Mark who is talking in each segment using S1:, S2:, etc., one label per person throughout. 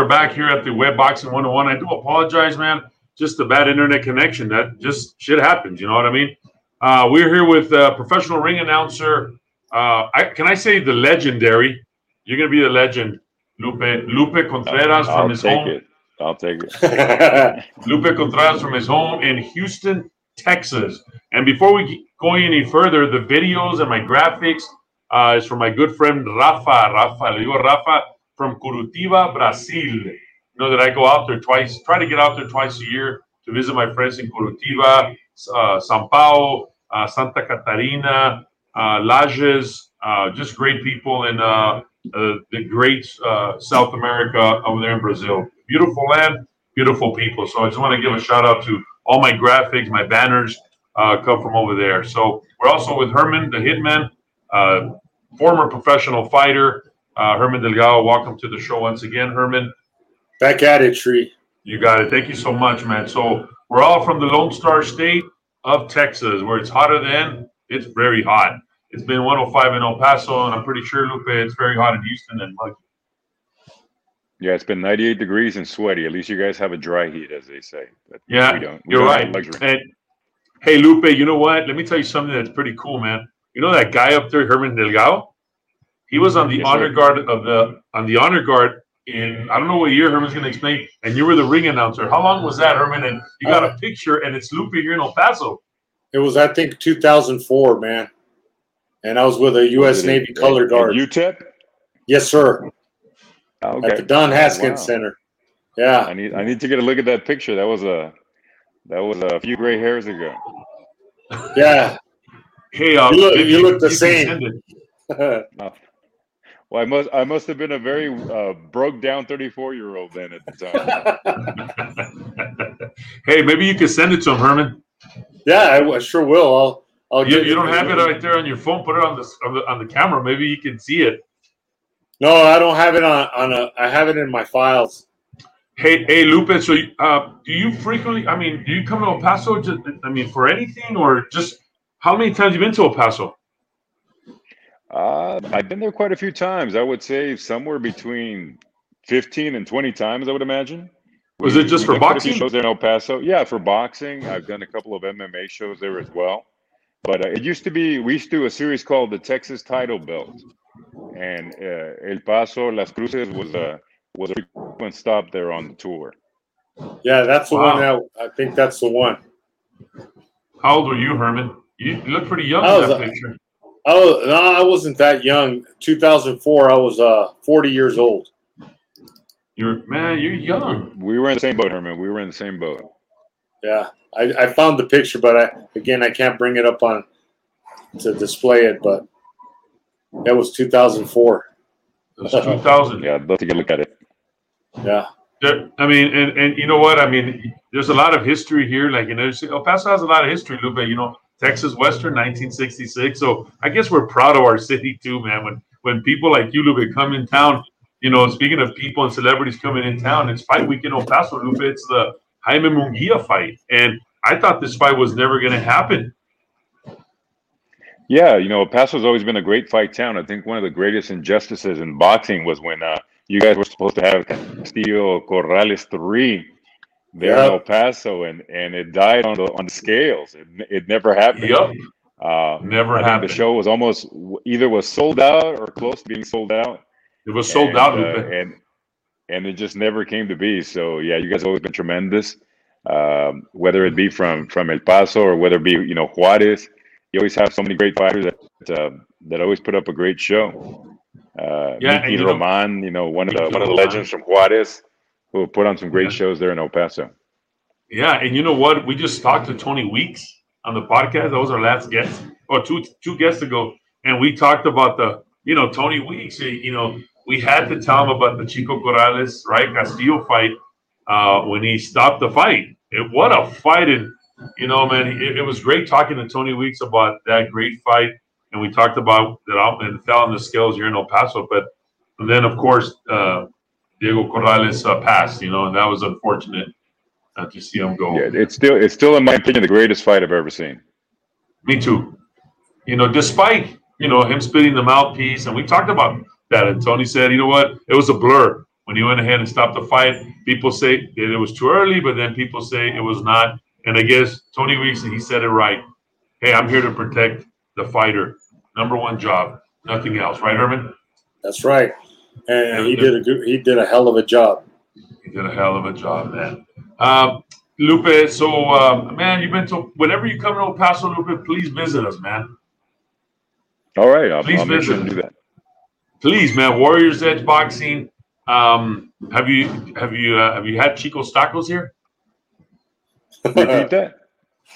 S1: We're back here at the Web Boxing 101. I do apologize, man. Just a bad internet connection. That just shit happens. You know what I mean? Uh, we're here with uh, professional ring announcer. Uh, I, can I say the legendary? You're gonna be the legend, Lupe Lupe Contreras
S2: I'll
S1: from his
S2: take
S1: home.
S2: it. I'll take it.
S1: Lupe Contreras from his home in Houston, Texas. And before we go any further, the videos and my graphics uh, is from my good friend Rafa. Rafa, le digo Rafa from Curitiba, Brazil. You know that I go out there twice, try to get out there twice a year to visit my friends in Curitiba, uh, São Paulo, uh, Santa Catarina, uh, Lages, uh, just great people in uh, uh, the great uh, South America over there in Brazil. Beautiful land, beautiful people. So I just want to give a shout out to all my graphics, my banners come from over there. So we're also with Herman, the Hitman, former professional fighter. Uh, Herman Delgado, welcome to the show once again, Herman.
S3: Back at it, Tree.
S1: You got it. Thank you so much, man. So we're all from the Lone Star State of Texas, where it's hotter than it's very hot. It's been 105 in El Paso, and I'm pretty sure, Lupe, it's very hot in Houston and muggy.
S2: Yeah, it's been 98 degrees and sweaty. At least you guys have a dry heat, as they say. But
S1: Yeah,
S2: we don't. We
S1: You're
S2: don't
S1: right. And hey, Lupe, you know what? Let me tell you something that's pretty cool, man. You know that guy up there, Herman Delgado? He was on the
S2: Yes,
S1: honor
S2: sir.
S1: guard of the on the honor guard in I don't know what year Herman's gonna explain, and you were the ring announcer. How long was that, Herman? And you got a picture, and it's Lupe here in El Paso.
S3: It was, I think, 2004, man. And I was with a U.S.
S2: it
S3: Navy
S2: at-
S3: color
S2: at
S3: guard.
S2: UTEP?
S3: yes, sir.
S2: Oh, okay.
S3: At the Don Haskins
S2: Wow.
S3: Center. Yeah.
S2: I need. I need to get a look at that picture. That was a. That was a few gray hairs ago.
S3: Yeah.
S1: Hey, uh,
S3: You look-
S1: maybe
S3: you look the
S1: can
S3: same.
S1: send it.
S2: Well, I must. I must have been a very uh, broke down 34 year old then at the time.
S1: hey, maybe you can send it to him, Herman.
S3: yeah, I, I sure will. I'll. I'll
S1: You,
S3: get
S1: you don't have it right there on your phone. Put it on the on the, on the camera. Maybe you can see it.
S3: No, I don't have it on on a. I have it in my files.
S1: Hey, hey, Lupe. So, uh, do you frequently? I mean, do you come to El Paso? Just, I mean, for anything, or just how many times you been to El Paso?
S2: Uh, I've been there quite a few times. I would say somewhere between 15 and 20 times, I would imagine.
S1: Was
S2: We-
S1: it just for
S2: done quite a few
S1: boxing?
S2: shows there in El Paso. Yeah, for boxing. I've done a couple of MMA shows there as well. But uh, it used to be, we used to do a series called the Texas Title Belt. And uh, El Paso, Las Cruces was a, was a frequent stop there on the tour.
S3: Yeah, that's the
S1: Wow.
S3: one. That, I think that's the one.
S1: How old were you, Herman? You, you look pretty young in that picture.
S3: Oh no, I wasn't that young. 2004. I was uh 40 years old.
S1: You're man, you're young.
S2: We were in the same boat, Herman. We were in the same boat.
S3: Yeah, I, I found the picture, but I again I can't bring it up on to display it. But that was 2004.
S1: It was 2000.
S2: Yeah, I'd love to get a look at it.
S3: Yeah,
S1: There, I mean, and, and you know what? I mean, there's a lot of history here. Like, you know, El Paso has a lot of history, Lupe. You know, Texas Western 1966. So I guess we're proud of our city too, man. When when people like you, Lupe, come in town, you know, speaking of people and celebrities coming in town, it's fight week in El Paso, Lupe. It's the Jaime Munguia fight. And I thought this fight was never going to happen.
S2: Yeah, you know, El Paso's always been a great fight town. I think one of the greatest injustices in boxing was when uh, you guys were supposed to have Castillo Corrales 3 there
S3: yep.
S2: in El Paso, and and it died on the on the scales. It, it never happened.
S1: Yep.
S2: Uh,
S1: never happened.
S2: The show was almost either was sold out or close to being sold out.
S1: It was sold
S2: and,
S1: out,
S2: uh, and and it just never came to be. So yeah, you guys always been tremendous. Um, whether it be from from El Paso or whether it be you know Juarez, you always have so many great fighters that uh, that always put up a great show. Uh,
S1: yeah,
S2: Mickey
S1: you know,
S2: Roman, you know, one of the one of the legends from Juarez who put on some great
S1: Yeah.
S2: shows there in El Paso.
S1: Yeah, and you know what? We just talked to Tony Weeks on the podcast. That was our last guest, or two two guests ago, and we talked about the you know Tony Weeks. eh, You know, we had to tell him about the Chico Corrales right Castillo fight uh, when he stopped the fight. It, what a fight! And you know, man, it, it was great talking to Tony Weeks about that great fight, and we talked about that out and fell on the scales here in El Paso. But and then, of course, uh, Diego Corrales uh, passed. You know, and that was unfortunate uh, to see him go.
S2: Yeah, it's still it's still in my opinion the greatest fight I've ever seen.
S1: Me too. You know, despite you know him spitting the mouthpiece, and we talked about that, and Tony said, you know what, it was a blur when he went ahead and stopped the fight. People say that it was too early, but then people say it was not. And I guess Tony Weeks, he said it right. Hey, I'm here to protect the fighter. Number one job, nothing else. Right, Herman?
S3: That's right. And he did a good, he did a hell of a job.
S1: He did a hell of a job, man. Um, Lupe, so uh, man, you've been to whenever you come to El Paso, Lupe, please visit us, man.
S2: All right, I'll,
S1: Please
S2: I'll make sure to
S1: visit.
S2: do that.
S1: please, man, Warriors Edge Boxing. Um, have you have you uh, have you had Chico's Tacos here?
S2: Repeat that.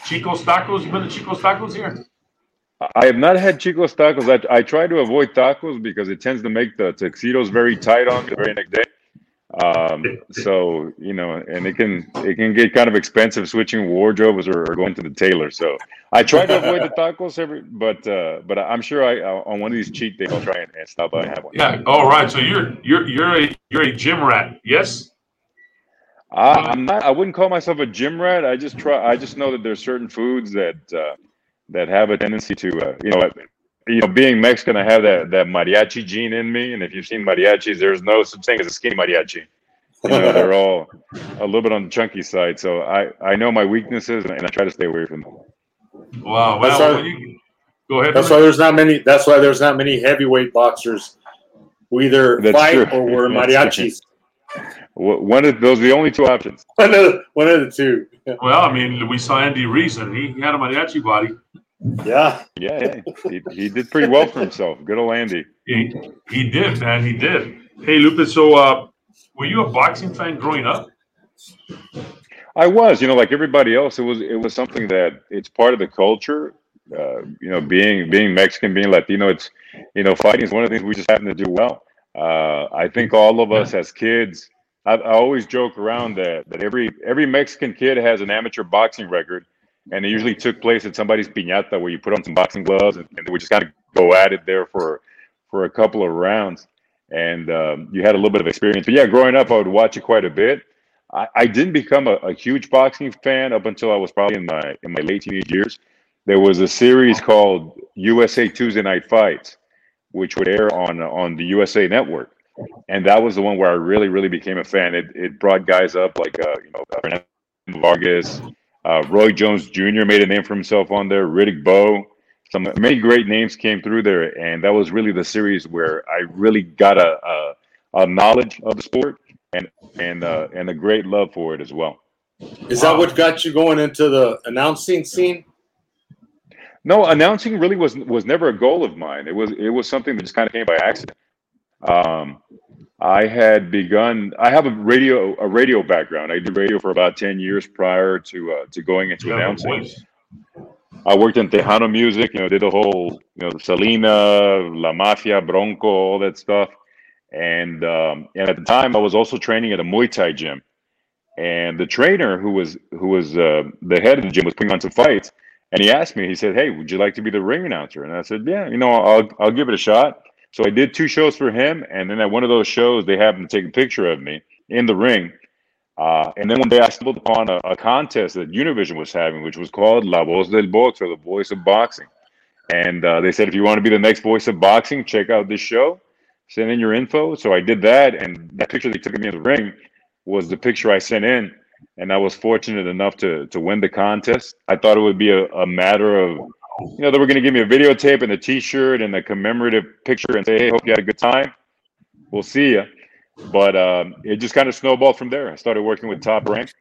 S1: Chico's Tacos. You been to Chico's Tacos here?
S2: I have not had Chico's tacos. I, I try to avoid tacos because it tends to make the tuxedos very tight on the very next day. Um, so you know, and it can it can get kind of expensive switching wardrobes or, or going to the tailor. So I try to avoid the tacos every, but uh, but I'm sure I uh, on one of these cheat days I'll try and, and stop by and have one.
S1: Yeah. All right. So you're you're you're a you're a gym rat. Yes.
S2: I, I'm not. I wouldn't call myself a gym rat. I just try. I just know that there's certain foods that uh, that have a tendency to, uh, you know, you know, being Mexican, I have that that mariachi gene in me. And if you've seen mariachis, there's no such thing as a skinny mariachi. You know, they're all a little bit on the chunky side. So I I know my weaknesses and, and I try to stay away from them.
S1: Wow.
S3: That's why-
S1: you, go ahead.
S3: That's
S1: Herman.
S3: why there's not many. That's why there's not many heavyweight boxers who either
S2: That's
S3: fight
S2: true.
S3: or wear
S2: That's true.
S3: mariachis.
S2: One of those are the only two options.
S3: One of the, one of the two.
S1: Well, I mean, we saw Andy Ruiz, and he, he had a mariachi body.
S3: Yeah.
S2: Yeah, yeah. He, he did pretty well for himself. Good old Andy.
S1: He he did, man. He did. Hey, Lupe. So, uh, were you a boxing fan growing up?
S2: I was, you know, like everybody else. It was it was something that it's part of the culture. Uh, you know, being being Mexican, being Latino, it's you know, fighting is one of the things we just happen to do well. Uh, I think all of us as kids, I, I always joke around that that every every Mexican kid has an amateur boxing record, and it usually took place at somebody's piñata where you put on some boxing gloves and, and we just kind of go at it there for for a couple of rounds, and um, you had a little bit of experience. But yeah, growing up, I would watch it quite a bit. I, I didn't become a, a huge boxing fan up until I was probably in my in my late teenage years. There was a series called USA Tuesday Night Fights, which would air on on the USA Network, and that was the one where I really really became a fan. It it brought guys up like uh, you know Fernando Vargas, uh, Roy Jones Jr. made a name for himself on there. Riddick Bowe, some many great names came through there, and that was really the series where I really got a a, a knowledge of the sport and and uh, and a great love for it as well.
S3: Is that what got you going into the announcing scene?
S2: No, announcing really was was never a goal of mine. It was it was something that just kind of came by accident. Um, I had begun. I have a radio a radio background. I did radio for about ten years prior to uh, to going into
S1: a
S2: announcing. I worked in Tejano music. You know, did the whole you know Selena, La Mafia, Bronco, all that stuff. And um, and at the time, I was also training at a Muay Thai gym. And the trainer, who was who was uh, the head of the gym, was putting on some fights. And he asked me. He said, "Hey, would you like to be the ring announcer?" And I said, "Yeah, you know, I'll I'll give it a shot." So I did two shows for him, and then at one of those shows, they happened to take a picture of me in the ring. Uh, and then one day I stumbled upon a, a contest that Univision was having, which was called La Voz del Box, or the Voice of Boxing. And uh, they said, if you want to be the next voice of boxing, check out this show. Send in your info. So I did that, and that picture they took of me in the ring was the picture I sent in. And I was fortunate enough to to win the contest. I thought it would be a, a matter of, you know, they were going to give me a videotape and a T-shirt and a commemorative picture and say, hey, hope you had a good time. We'll see you. But um, it just kind of snowballed from there. I started working with Top Rank,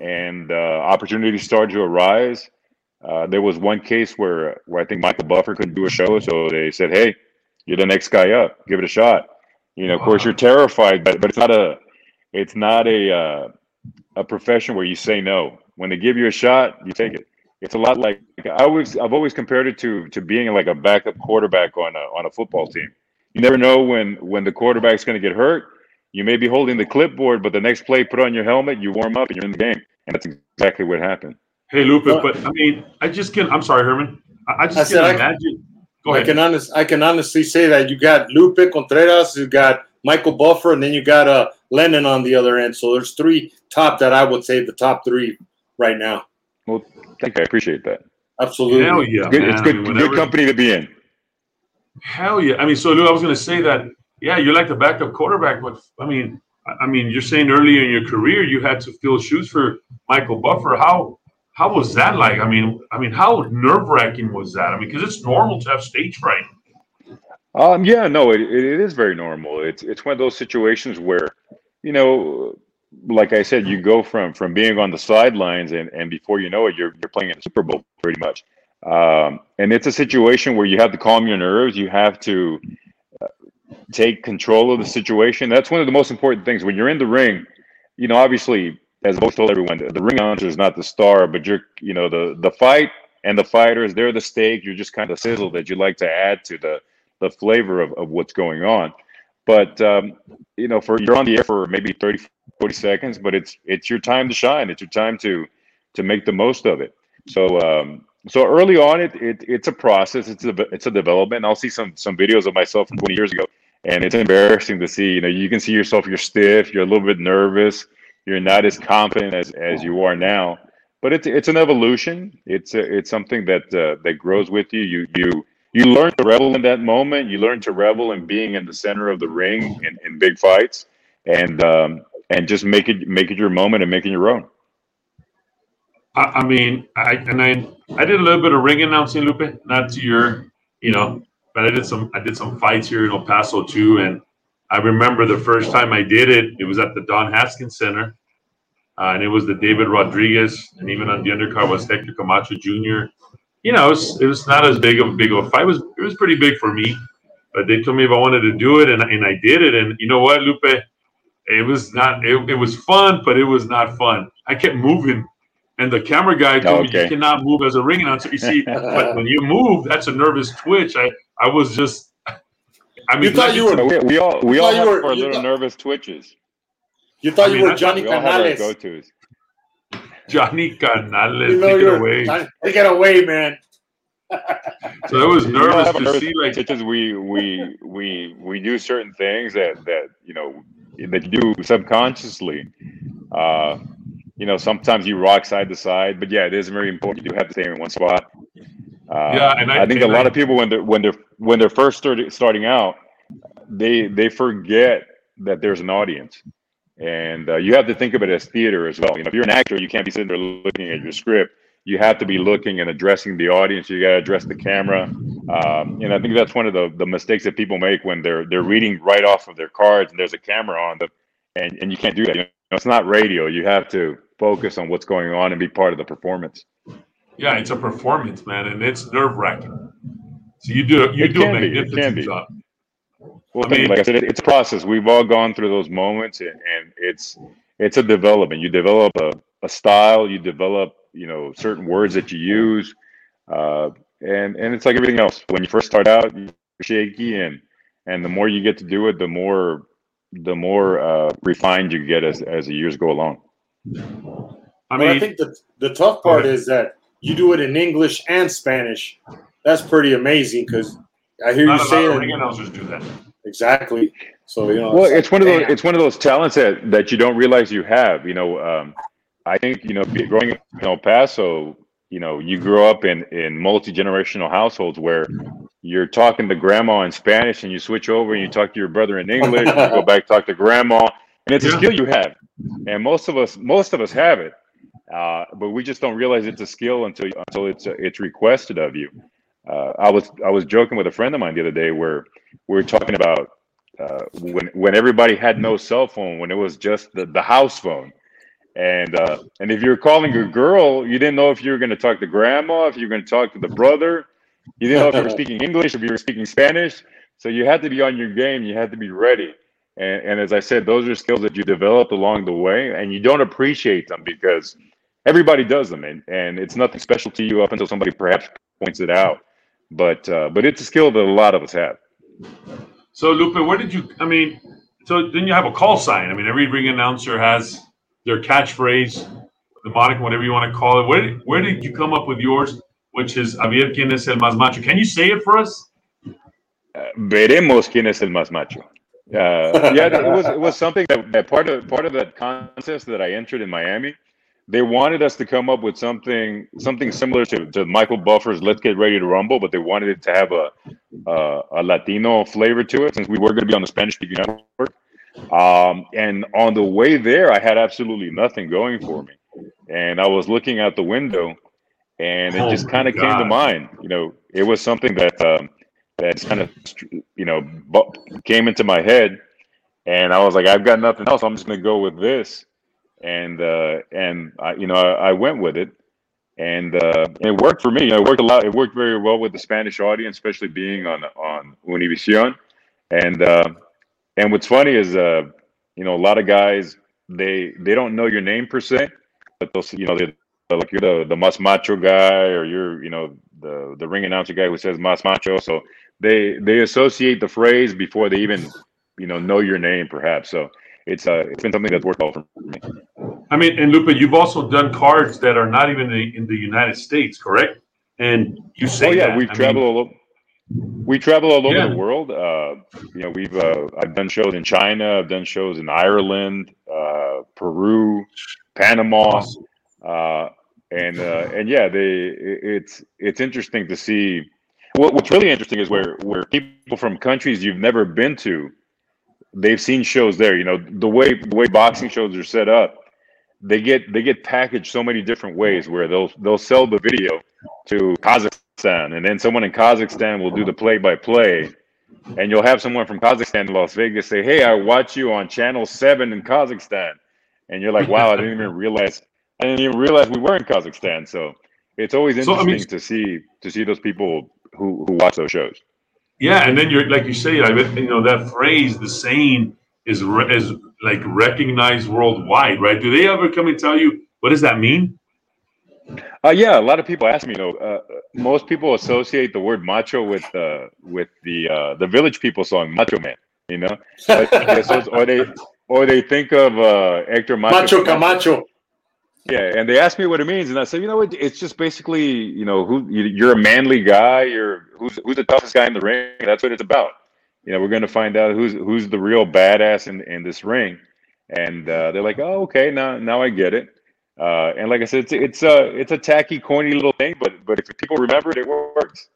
S2: and uh, opportunities started to arise. Uh, there was one case where where I think Michael Buffer couldn't do a show, so they said, "Hey, you're the next guy up. Give it a shot." You know, of course, you're terrified, but but it's not a it's not a uh, a profession where you say no. When they give you a shot, you take it. It's a lot like I always I've always compared it to to being like a backup quarterback on a on a football team. You never know when when the quarterback's going to get hurt. You may be holding the clipboard, but the next play, put on your helmet, you warm up, and you're in the game. And that's exactly what happened.
S1: Hey, Lupe, but I mean, I just can't. I'm sorry, Herman. I, I just
S3: I
S1: can
S3: said I-
S1: imagine. Go
S3: I
S1: ahead.
S3: can honest, I can honestly say that you got Lupe Contreras, you got Michael Buffer, and then you got uh, Lennon on the other end. So there's three top that I would say the top three right now.
S2: Well, thank you. I appreciate that.
S3: Absolutely.
S1: Hell yeah,
S2: Good,
S1: man.
S2: it's
S1: I
S2: good,
S1: mean,
S2: good company to be in.
S1: Hell yeah! I mean, so Lou, I was going to say that. Yeah, you're like the backup quarterback, but I mean, I- I mean, you're saying earlier in your career you had to fill shoes for Michael Buffer. How how was that like? I mean, I mean, how nerve wracking was that? I mean, because it's normal to have stage fright.
S2: Um, yeah, no, it, it it is very normal. It's it's one of those situations where, you know, like I said, you go from from being on the sidelines and and before you know it, you're you're playing in the Super Bowl pretty much. Um, and it's a situation where you have to calm your nerves. You have to uh, take control of the situation. That's one of the most important things when you're in the ring. You know, obviously, as I've told everyone, the ring announcer is not the star, but you're, you know, the the fight and the fighters. They're the steak. You're just kind of sizzle that you like to add to the the flavor of, of what's going on. But um, you know, for you're on the air for maybe 30, 40 seconds, but it's it's your time to shine. It's your time to to make the most of it. So um, so early on, it, it it's a process. It's a it's a development. I'll see some some videos of myself from 20 years ago, and it's embarrassing to see. You know, you can see yourself. You're stiff. You're a little bit nervous. You're not as confident as as you are now. But it's it's an evolution. It's a, it's something that uh, that grows with you. You you you learn to revel in that moment. You learn to revel in being in the center of the ring in, in big fights, and um, and just make it make it your moment and make it your own.
S1: I, I mean, I and I I did a little bit of ring announcing, Lupe, not to your, you know, but I did some I did some fights here in El Paso too, and I remember the first time I did it, it was at the Don Haskins Center, uh, and it was the David Rodriguez, and even on the undercard was Hector Camacho Jr. You know, it was, it was not as big of a big of a fight. It was it was pretty big for me, but they told me if I wanted to do it, and and I did it, and you know what, Lupe, it was not it, it was fun, but it was not fun. I kept moving. And the camera guy told me you cannot move as a ring announcer. You see, but when you move, that's a nervous twitch. I, I was just, I mean,
S3: You thought you were-
S2: No, we, we all we all have
S3: were-
S2: our little
S3: thought-
S2: nervous twitches.
S3: You thought
S1: I mean,
S3: you were
S1: I thought
S3: Johnny
S2: We all have our
S3: Canales.
S2: go-tos.
S1: Johnny Canales,
S3: You know
S1: take it
S3: you're
S1: away.
S3: take it away, man.
S1: So I was nervous to
S2: nervous
S1: see like
S2: twitches. We we we we do certain things that that you know that you do subconsciously. Uh, you know, sometimes you rock side to side, but yeah, it is very important. You do have to stay in one spot. Uh,
S1: Yeah, and I-
S2: I think a lot
S1: I-
S2: of people when they're when they're when they're first starting starting out, they they forget that there's an audience, and uh, you have to think of it as theater as well. You know, if you're an actor, you can't be sitting there looking at your script. You have to be looking and addressing the audience. You got to address the camera, um, and I think that's one of the, the mistakes that people make when they're they're reading right off of their cards and there's a camera on them, and, and you can't do that. You know, it's not radio. You have to focus on what's going on and be part of the performance.
S1: yeah, it's a performance, man, and it's nerve wracking. So you do you
S2: It
S1: do a
S2: can be, it can
S1: magnificent
S2: be.
S1: job.
S2: Well,
S1: I mean-
S2: like I said, it, it's a process. We've all gone through those moments, and, and it's it's a development. You develop a, a style. You develop, you know, certain words that you use, uh, and and it's like everything else. When you first start out, you're shaky, and and the more you get to do it, the more the more uh, refined you get as as the years go along.
S1: I
S3: But I think the the tough part is that you do it in English and Spanish. That's pretty amazing because I hear you
S1: not a lot of
S3: saying
S1: ring announcers do that.
S3: exactly. So you know,
S2: Well, it's one of those
S3: damn.
S2: it's one of those talents that that you don't realize you have. You know, um, I think you know, growing up in El Paso, you know, you grow up in in multi generational households where you're talking to grandma in Spanish, and you switch over and you talk to your brother in English, you go back talk to grandma, and it's a skill you have, and most of us most of us have it, uh, but we just don't realize it's a skill until until it's it's requested of you. Uh, I was I was joking with a friend of mine the other day where we were talking about uh, when when everybody had no cell phone, when it was just the, the house phone, And uh, and if you're calling a girl, you didn't know if you were going to talk to grandma, if you were going to talk to the brother. You didn't know if you were speaking English, if you were speaking Spanish. So you had to be on your game. You had to be ready. And, and as I said, those are skills that you developed along the way, and you don't appreciate them because everybody does them, and, and it's nothing special to you up until somebody perhaps points it out. But uh, but it's a skill that a lot of us have.
S1: So Lupe, where did you? I mean, so then you have a call sign. I mean, every ring announcer has their catchphrase, the moniker, whatever you want to call it. Where did, where did you come up with yours, which is Javier quien es el más macho? Can you say it for us?
S2: Uh, veremos quién es el más macho. Uh, yeah, it was it was something that, that part of part of that contest that I entered in Miami. They wanted us to come up with something something similar to, to Michael Buffer's "Let's Get Ready to Rumble," but they wanted it to have a a, a Latino flavor to it since we were going to be on the Spanish speaking network. Um, and on the way there, I had absolutely nothing going for me, and I was looking out the window, and it
S1: Oh
S2: just kind of came to mind. You know, it was something that. Um, that kind of you know came into my head. And i was like i've got nothing else. I'm just going to go with this. And uh and i you know i, I went with it. And uh it worked for me. You know, it worked a lot. It worked very well with the spanish audience especially being on on univision. And uh and what's funny is uh you know a lot of guys they they don't know your name per se but they'll see- you know they like you're the the mas macho guy or you're you know the the ring announcer guy who says mas macho so they they associate the phrase before they even you know know your name perhaps so it's uh it's been something that's worked well for me
S1: I mean, and Lupe, you've also done cards that are not even in the, in the United States, correct? And you say
S2: oh yeah
S1: that.
S2: we've
S1: I
S2: traveled
S1: mean,
S2: all over we travel all over
S1: Yeah.
S2: the world uh you know we've uh i've done shows in china i've done shows in ireland uh peru panama uh, and uh, and yeah, they it- it's it's interesting to see. What, what's really interesting is where where people from countries you've never been to, they've seen shows there. You know the way the way boxing shows are set up, they get they get packaged so many different ways. Where they'll they'll sell the video to Kazakhstan, and then someone in Kazakhstan will do the play by play. And you'll have someone from Kazakhstan in Las Vegas say, "Hey, I watch you on Channel Seven in Kazakhstan," and you're like, "Wow, I didn't even realize I didn't even realize we were in Kazakhstan. So it's always
S1: So, I
S2: interesting
S1: mean-
S2: to see to see those people who who watch those shows.
S1: Yeah, and then you're like you say, I you know that phrase, the saying is re- is like recognized worldwide, right? Do they ever come and tell you what does that mean?
S2: Uh, yeah, a lot of people ask me. You know, uh, most people associate the word macho with uh, with the uh, the Village People song "Macho Man." You know, Like, yeah, so it's- or they or they think of uh, Hector Macho.
S3: Macho
S2: Camacho. Yeah, and they ask me what it means, and I say, you know, it, it's just basically, you know, who you- you're a manly guy. You're who's who's the toughest guy in the ring. That's what it's about. You know, we're going to find out who's who's the real badass in in this ring, and uh, they're like, oh, okay, now now I get it. Uh, and like I said, it's it's a it's a tacky, corny little thing, but but if people remember it, it works.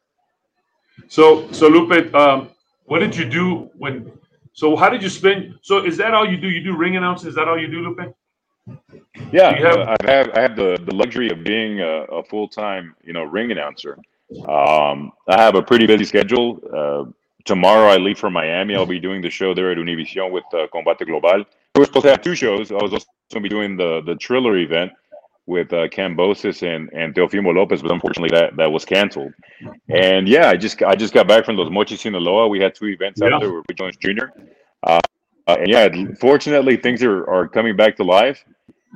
S1: So, so Lupe, um, what did you do when? So, how did you spend? So, is that all you do? You do ring announcing? Is that all you do, Lupe?
S2: Yeah,
S1: You have-
S2: uh, I have I have the, the luxury of being a, a full time you know ring announcer. Um, I have a pretty busy schedule. Uh, tomorrow I leave for Miami. I'll be doing the show there at Univision with uh, Combate Global. We were supposed to have two shows. I was also going to be doing the the Triller event with uh, Kambosos and and Teofimo Lopez, but unfortunately that that was canceled. And yeah, I just I just got back from Los Mochis, Sinaloa. We had two events
S1: Yeah.
S2: out there with Jones Jr. Uh, uh, and yeah, fortunately things are, are coming back to life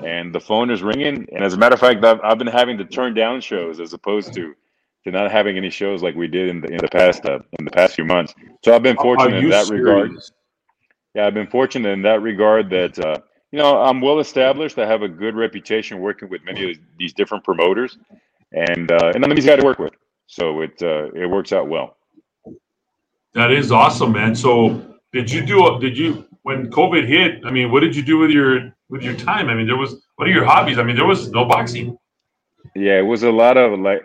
S2: and the phone is ringing. And as a matter of fact, I've, I've been having to turn down shows as opposed to to not having any shows like we did in the in the past uh, in the past few months. So I've been fortunate in that regard. Yeah, I've been fortunate in that regard that uh, you know I'm well established. I have a good reputation working with many of these different promoters, and uh, and I'm an easy guy to work with. So it uh, it works out well.
S1: That is awesome, man. So, did you do? Did you when COVID hit? I mean, what did you do with your with your time? I mean, there was what are your hobbies? I mean, there was no boxing.
S2: Yeah, it was a lot of like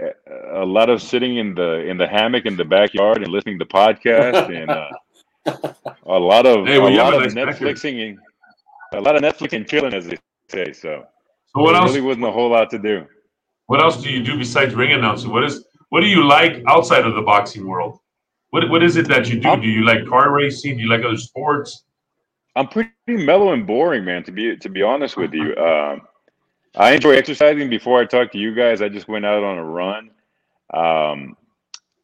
S2: a lot of sitting in the in the hammock in the backyard and listening to podcasts and uh, a lot of
S1: Hey, well,
S2: a lot of. Netflixing and a lot of Netflix and chilling, as they say. So
S1: So, what
S2: there
S1: else?
S2: really wasn't a whole lot to do.
S1: What else do you do besides ring announcing? What is what do you like outside of the boxing world? What what is it that you do?
S2: I'm-
S1: Do you like car racing? Do you like other sports?
S2: I'm pretty mellow and boring, man. To be to be honest with you, uh, I enjoy exercising. Before I talk to you guys, I just went out on a run. Um,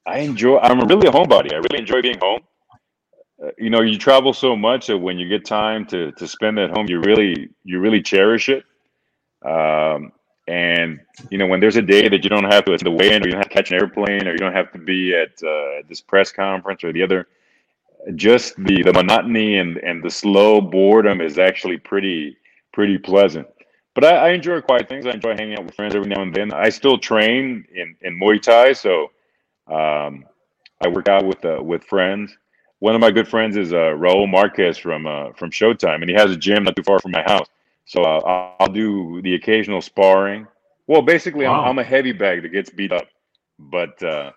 S2: I enjoy. I'm really a homebody. I really enjoy being home. Uh, you know, you travel so much that when you get time to to spend at home, you really you really cherish it. Um, and you know, when there's a day that you don't have to attend the weigh-in, or you don't have to catch an airplane, or you don't have to be at uh, this press conference or the other, just the the monotony and and the slow boredom is actually pretty pretty pleasant. But I, I enjoy quiet things. I enjoy hanging out with friends every now and then. I still train in in Muay Thai, so um, I work out with uh, with friends. One of my good friends is uh, Raul Marquez from uh, from Showtime, and he has a gym not too far from my house. So uh, I'll do the occasional sparring. Well, basically, wow. I'm, I'm, a heavy bag that gets beat up, but uh,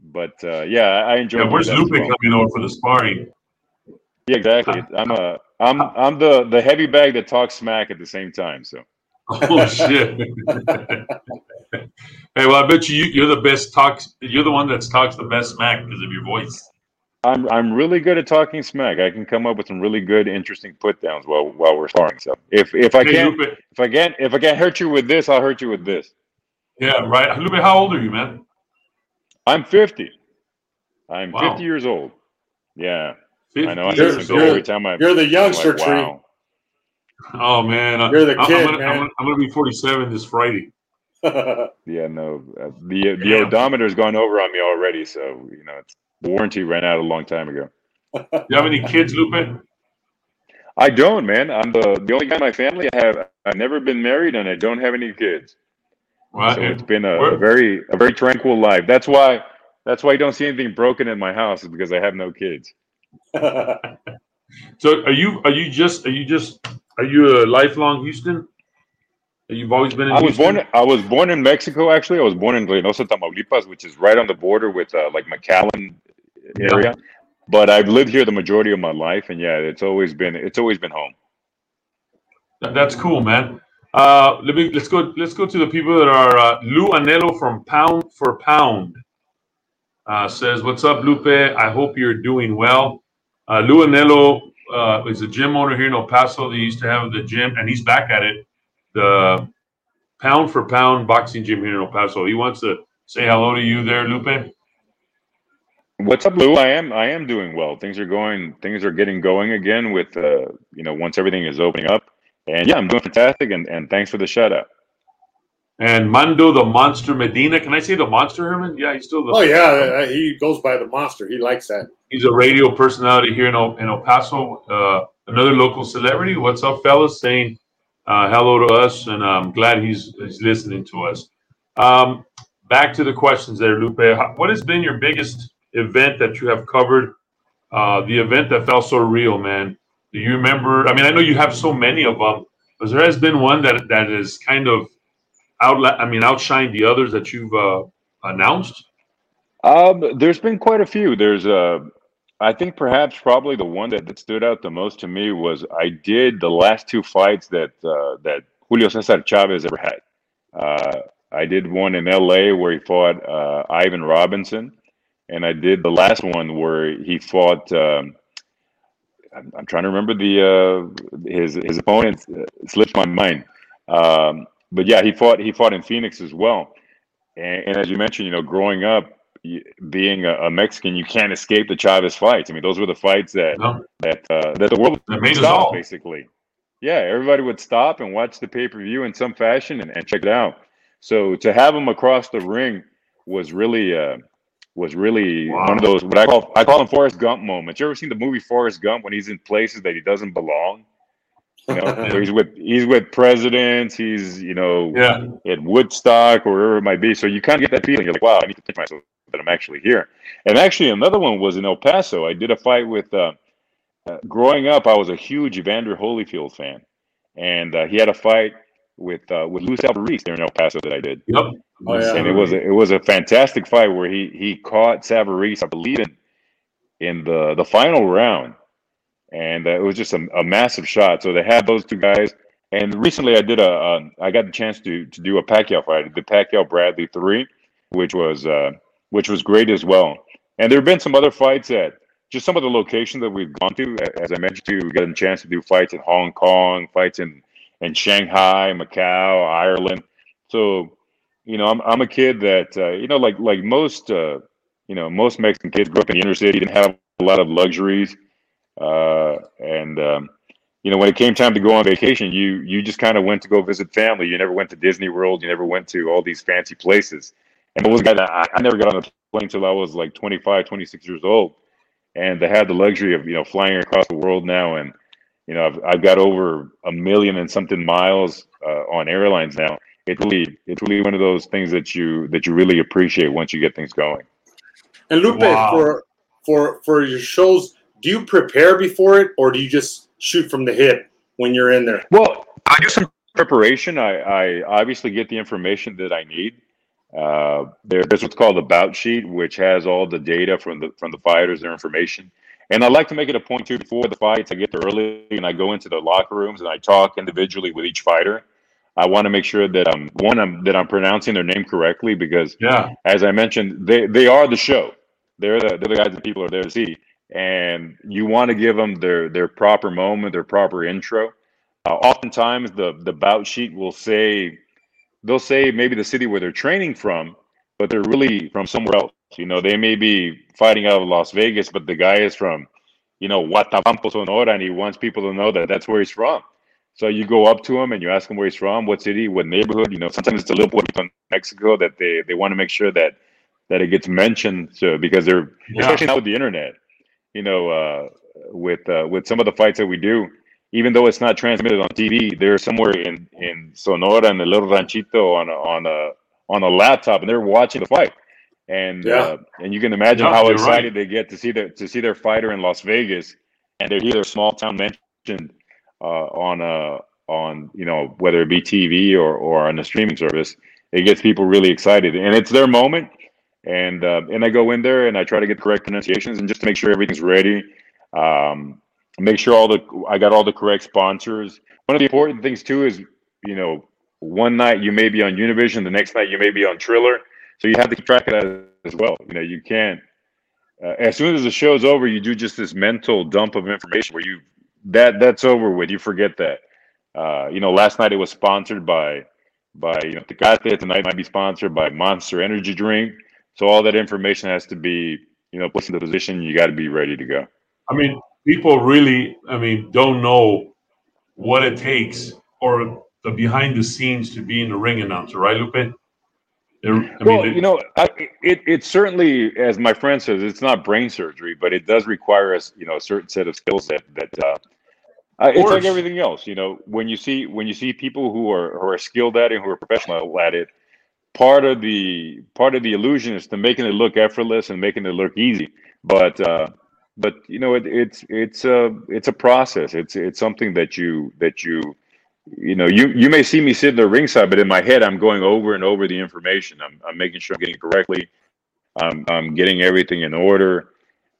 S2: but uh, yeah, I enjoy.
S1: Yeah, where's Lupe well. coming over for the sparring?
S2: Yeah, exactly. I'm a I'm I'm the the heavy bag that talks smack at the same time. So.
S1: oh shit! hey, well, I bet you you're the best talks. You're the one that talks the best smack because of your voice.
S2: I'm I'm really good at talking smack. I can come up with some really good, interesting put downs while while we're sparring. So if if I hey, can't Lupe. if I can't if I can't hurt you with this, I'll hurt you with this.
S1: Yeah, right. Lupe, how old are you, man?
S2: I'm 50. I'm wow. 50 years old. Yeah, I know. I every time I.
S3: You're the youngster like, tree. Wow.
S1: Oh man,
S3: you're the kid.
S1: I'm gonna. I'm, gonna, I'm gonna be 47 this Friday.
S2: yeah, no, uh, the the odometer's gone over on me already. So you know, it's the warranty ran out a long time ago.
S1: you have any kids, Lupe?
S2: I don't, man. I'm the the only guy in my family. I have I've never been married, and I don't have any kids. Well, so it's been a, a, very a very tranquil life. That's why that's why you don't see anything broken in my house is because I have no kids.
S1: so are you are you just are you just are you a lifelong Houston? You've always been in I
S2: was born I was born in Mexico actually. I was born in Reynosa, Tamaulipas, which is right on the border with uh, like McAllen area. Yeah. But I've lived here the majority of my life and yeah, it's always been it's always been home.
S1: That's cool, man. Uh, let me let's go let's go to the people that are uh, Lou Anello from Pound for Pound. Uh, says, "What's up, Lupe? I hope you're doing well." Uh, Lou Anello uh, is a gym owner here in El Paso. They used to have the gym, and he's back at it. The Pound for Pound boxing gym here in El Paso. He wants to say hello to you there, Lupe.
S2: What's up, Lou? I am I am doing well. Things are going. Things are getting going again. With uh, you know, once everything is opening up. And yeah, I'm doing fantastic. And, and thanks for the shout out.
S1: And Mando the Monster Medina. Can I say the Monster, Herman? Yeah, he's still the.
S3: Oh, yeah. Uh, he goes by the Monster. He likes that.
S1: He's a radio personality here in El, in El Paso. Uh, another local celebrity. What's up, fellas? Saying uh, hello to us. And I'm glad he's, he's listening to us. Um, back to the questions there, Lupe. What has been your biggest event that you have covered? Uh, the event that felt so real, man. Do you remember? I mean, I know you have so many of them, but there has been one that that is kind of out. I mean, outshined the others that you've uh, announced.
S2: Um, there's been quite a few. There's uh, I think perhaps probably the one that, that stood out the most to me was I did the last two fights that uh, that Julio Cesar Chavez ever had. Uh, I did one in L.A. where he fought uh, Ivan Robinson, and I did the last one where he fought. Um, I'm, I'm trying to remember the uh, his his opponent uh, slips my mind. Um, but yeah, he fought he fought in Phoenix as well. And, and as you mentioned, you know, growing up, being a, a, Mexican, you can't escape the Chavez fights. I mean, those were the fights that no. that uh, that the world
S1: would stop
S2: basically. Yeah, everybody would stop and watch the pay per view in some fashion and, and check it out. So to have him across the ring was really uh, was really wow. one of those what I call I call them Forrest Gump moments. You ever seen the movie Forrest Gump when he's in places that he doesn't belong? You know, he's with he's with presidents. He's you know
S1: yeah.
S2: at Woodstock or wherever it might be. So you kind of get that feeling. You're like, wow, I need to think myself that I'm actually here. And actually, another one was in El Paso. I did a fight with. Uh, uh, growing up, I was a huge Evander Holyfield fan, and uh, he had a fight with uh, with Lou Savarese there in El Paso that I did.
S1: Yep.
S2: Oh, yeah. And it was a, it was a fantastic fight where he he caught Savarese, I believe, in in the the final round, and uh, it was just a, a, massive shot. So they had those two guys. And recently, I did a I got the chance to to do a Pacquiao fight, the Pacquiao Bradley three, which was uh, which was great as well. And there have been some other fights at just some of the locations that we've gone to. As I mentioned to you, we got a chance to do fights in Hong Kong, fights in in Shanghai, Macau, Ireland. So, you know, I'm I'm a kid that uh, you know, like like most uh, you know most Mexican kids grew up in the inner city, didn't have a lot of luxuries, uh, and um, you know, when it came time to go on vacation, you you just kind of went to go visit family. You never went to Disney World. You never went to all these fancy places. And I was guy I, I never got on a plane until I was like 25, 26 years old, and I had the luxury of you know flying across the world now and you know, I've, I've got over a million and something miles uh, on airlines now. It's really, it's really one of those things that you that you really appreciate once you get things going.
S3: And Lupe, wow. for for for your shows, do you prepare before it, or do you just shoot from the hip when you're in there?
S2: Well, I do some preparation. I, I obviously get the information that I need. Uh, there, there's what's called a bout sheet, which has all the data from the from the fighters, their information. And I like to make it a point too before the fights. I get there early and I go into the locker rooms and I talk individually with each fighter. I want to make sure that I'm one I'm, that I'm pronouncing their name correctly because,
S1: yeah,
S2: as I mentioned, they they are the show. They're the they're the guys that people are there to see, and you want to give them their their proper moment, their proper intro. Uh, oftentimes, the the bout sheet will say they'll say maybe the city where they're training from, but they're really from somewhere else. You know, they may be fighting out of Las Vegas, but the guy is from, you know, Huatabampo, Sonora, and he wants people to know that that's where he's from. So you go up to him and you ask him where he's from, what city, what neighborhood. You know, sometimes it's a little bit in Mexico that they they want to make sure that that it gets mentioned. So because they're yeah. especially now with the internet, you know, uh, with uh, with some of the fights that we do, even though it's not transmitted on TV, they're somewhere in in Sonora and a little ranchito on a, on a on a laptop, and they're watching the fight and yeah. uh, and you can imagine how excited right. they get to see their to see their fighter in Las Vegas, and they hear their small town mentioned on a uh, on you know whether it be TV or or on a streaming service. It gets people really excited, and it's their moment. And uh, and I go in there and I try to get correct pronunciations and just to make sure everything's ready. Um, make sure all the I got all the correct sponsors. One of the important things too is you know one night you may be on Univision, the next night you may be on Triller so you have to keep track of that as well. You know, you can't. Uh, as soon as the show's over, you do just this mental dump of information where you that that's over with. You forget that. Uh, you know, last night it was sponsored by by you know Tecate. Tonight might be sponsored by Monster Energy Drink. So all that information has to be you know put in the position. You got to be ready to go.
S1: I mean, people really, I mean, don't know what it takes or the behind the scenes to be in the ring announcer, right, Lupe?
S2: I well, mean, it, you know, I, it it certainly, as my friend says, it's not brain surgery, but it does require us, you know, a certain set of skills that that uh, uh, it's like everything else. You know, when you see when you see people who are who are skilled at it, who are professional at it, part of the part of the illusion is to making it look effortless and making it look easy. But uh, but you know, it, it's it's a it's a process. It's it's something that you that you you know, you you may see me sitting there ringside, but in my head, I'm going over and over the information. I'm I'm making sure I'm getting it correctly. I'm I'm getting everything in order,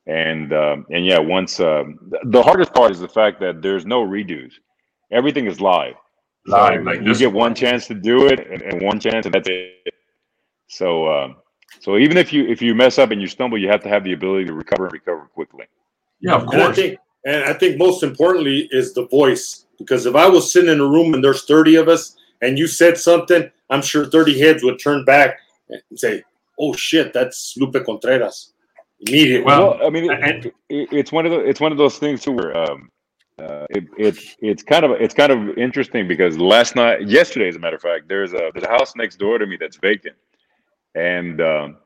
S2: and um, and yeah, once um, the hardest part is the fact that there's no redos. Everything is live.
S1: Live, so like
S2: you get one chance to do it, and, and one chance, and that's it. So, uh, so even if you if you mess up and you stumble, you have to have the ability to recover and recover quickly.
S1: Yeah, of course.
S3: And I think, and I think most importantly is the voice because if I was sitting in a room and there's 30 of us and you said something, I'm sure 30 heads would turn back and say, "Oh shit, that's Lupe Contreras." Immediately.
S2: Well, I mean, it, it, it's one of the it's one of those things too where um, uh, it, it it's kind of it's kind of interesting because last night, yesterday, as a matter of fact, there's a there's a house next door to me that's vacant, and um,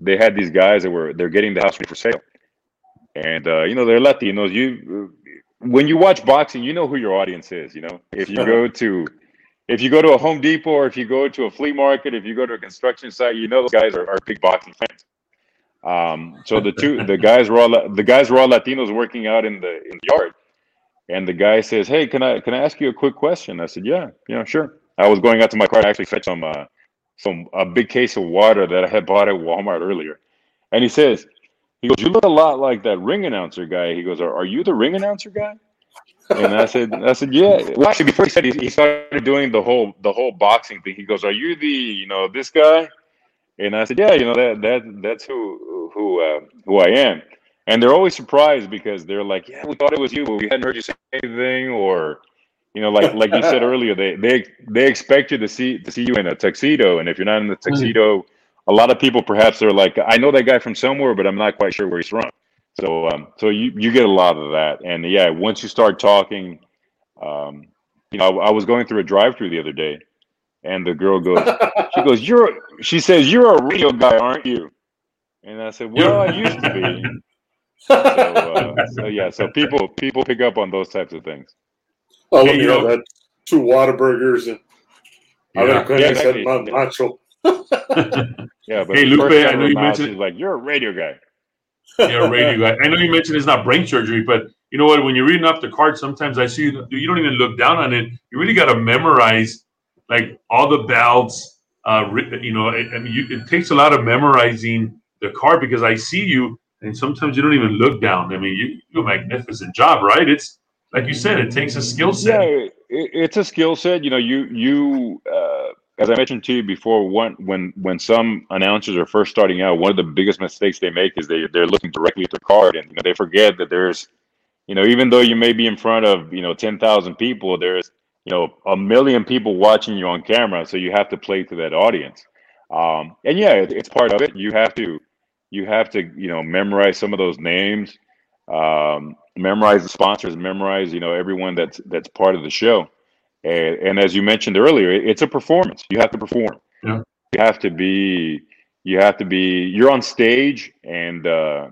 S2: they had these guys that were they're getting the house ready for sale, and uh, you know they're Latinos. You when you watch boxing, you know who your audience is. You know, if you go to if you go to a Home Depot or if you go to a flea market, if you go to a construction site, you know those guys are, are big boxing fans. Um, so the two the guys were all the guys were all Latinos working out in the in the yard, and the guy says, "Hey, can I can I ask you a quick question?" I said, "Yeah, yeah, sure." I was going out to my car to actually fetch some uh, some a big case of water that I had bought at Walmart earlier, and he says, he goes, "You look a lot like that ring announcer guy." He goes, "Are, are you the ring announcer guy?" And I said, "I said, yeah." Well, actually, before he said he, he started doing the whole the whole boxing thing, he goes, "Are you the you know this guy?" And I said, "Yeah, you know that that that's who who uh, who I am." And they're always surprised because they're like, "Yeah, we thought it was you, but we hadn't heard you say anything," or You know, like like you said earlier, they they they expect you to see to see you in a tuxedo, and if you're not in the tuxedo, a lot of people perhaps are like, I know that guy from somewhere, but I'm not quite sure where he's from. So um, so you you get a lot of that, and yeah, once you start talking, um, you know, I, I was going through a drive-through the other day, and the girl goes, she goes, you're, she says, you're a radio guy, aren't you? And I said, well, I used to be. so, uh, so yeah, so people people pick up on those types of things.
S3: Oh,
S1: Hey,
S3: me
S1: you
S3: have
S1: know-
S3: that two Whataburgers and I
S1: Yeah.
S3: would
S2: Yeah,
S3: have said
S2: exactly.
S3: ma- macho.
S2: Yeah, but
S1: Hey, Lupe, I know you
S2: around,
S1: mentioned-
S2: she's like, you're a radio guy.
S1: Yeah, radio guy. I know you mentioned it's not brain surgery, but you know what? When you're reading off the card, sometimes I see you, you don't even look down on it. You really got to memorize like all the belts. Uh, you know, it, I mean, you, it takes a lot of memorizing the card because I see you, and sometimes you don't even look down. I mean, you, do a magnificent job, right? It's like you said, it takes a skill
S2: Yeah,
S1: set.
S2: it, it's a skill set. You know, you you uh, as I mentioned to you before, one when when some announcers are first starting out, one of the biggest mistakes they make is they they're looking directly at the card, and you know they forget that there's, you know, even though you may be in front of you know ten thousand people, there's you know a million people watching you on camera, so you have to play to that audience. Um, and yeah, it, it's part of it. You have to you have to you know memorize some of those names um, memorize the sponsors, memorize you know everyone that's that's part of the show. And, and as you mentioned earlier, it- it's a performance. You have to perform.
S1: Yeah.
S2: You have to be. You have to be. You're on stage, and uh,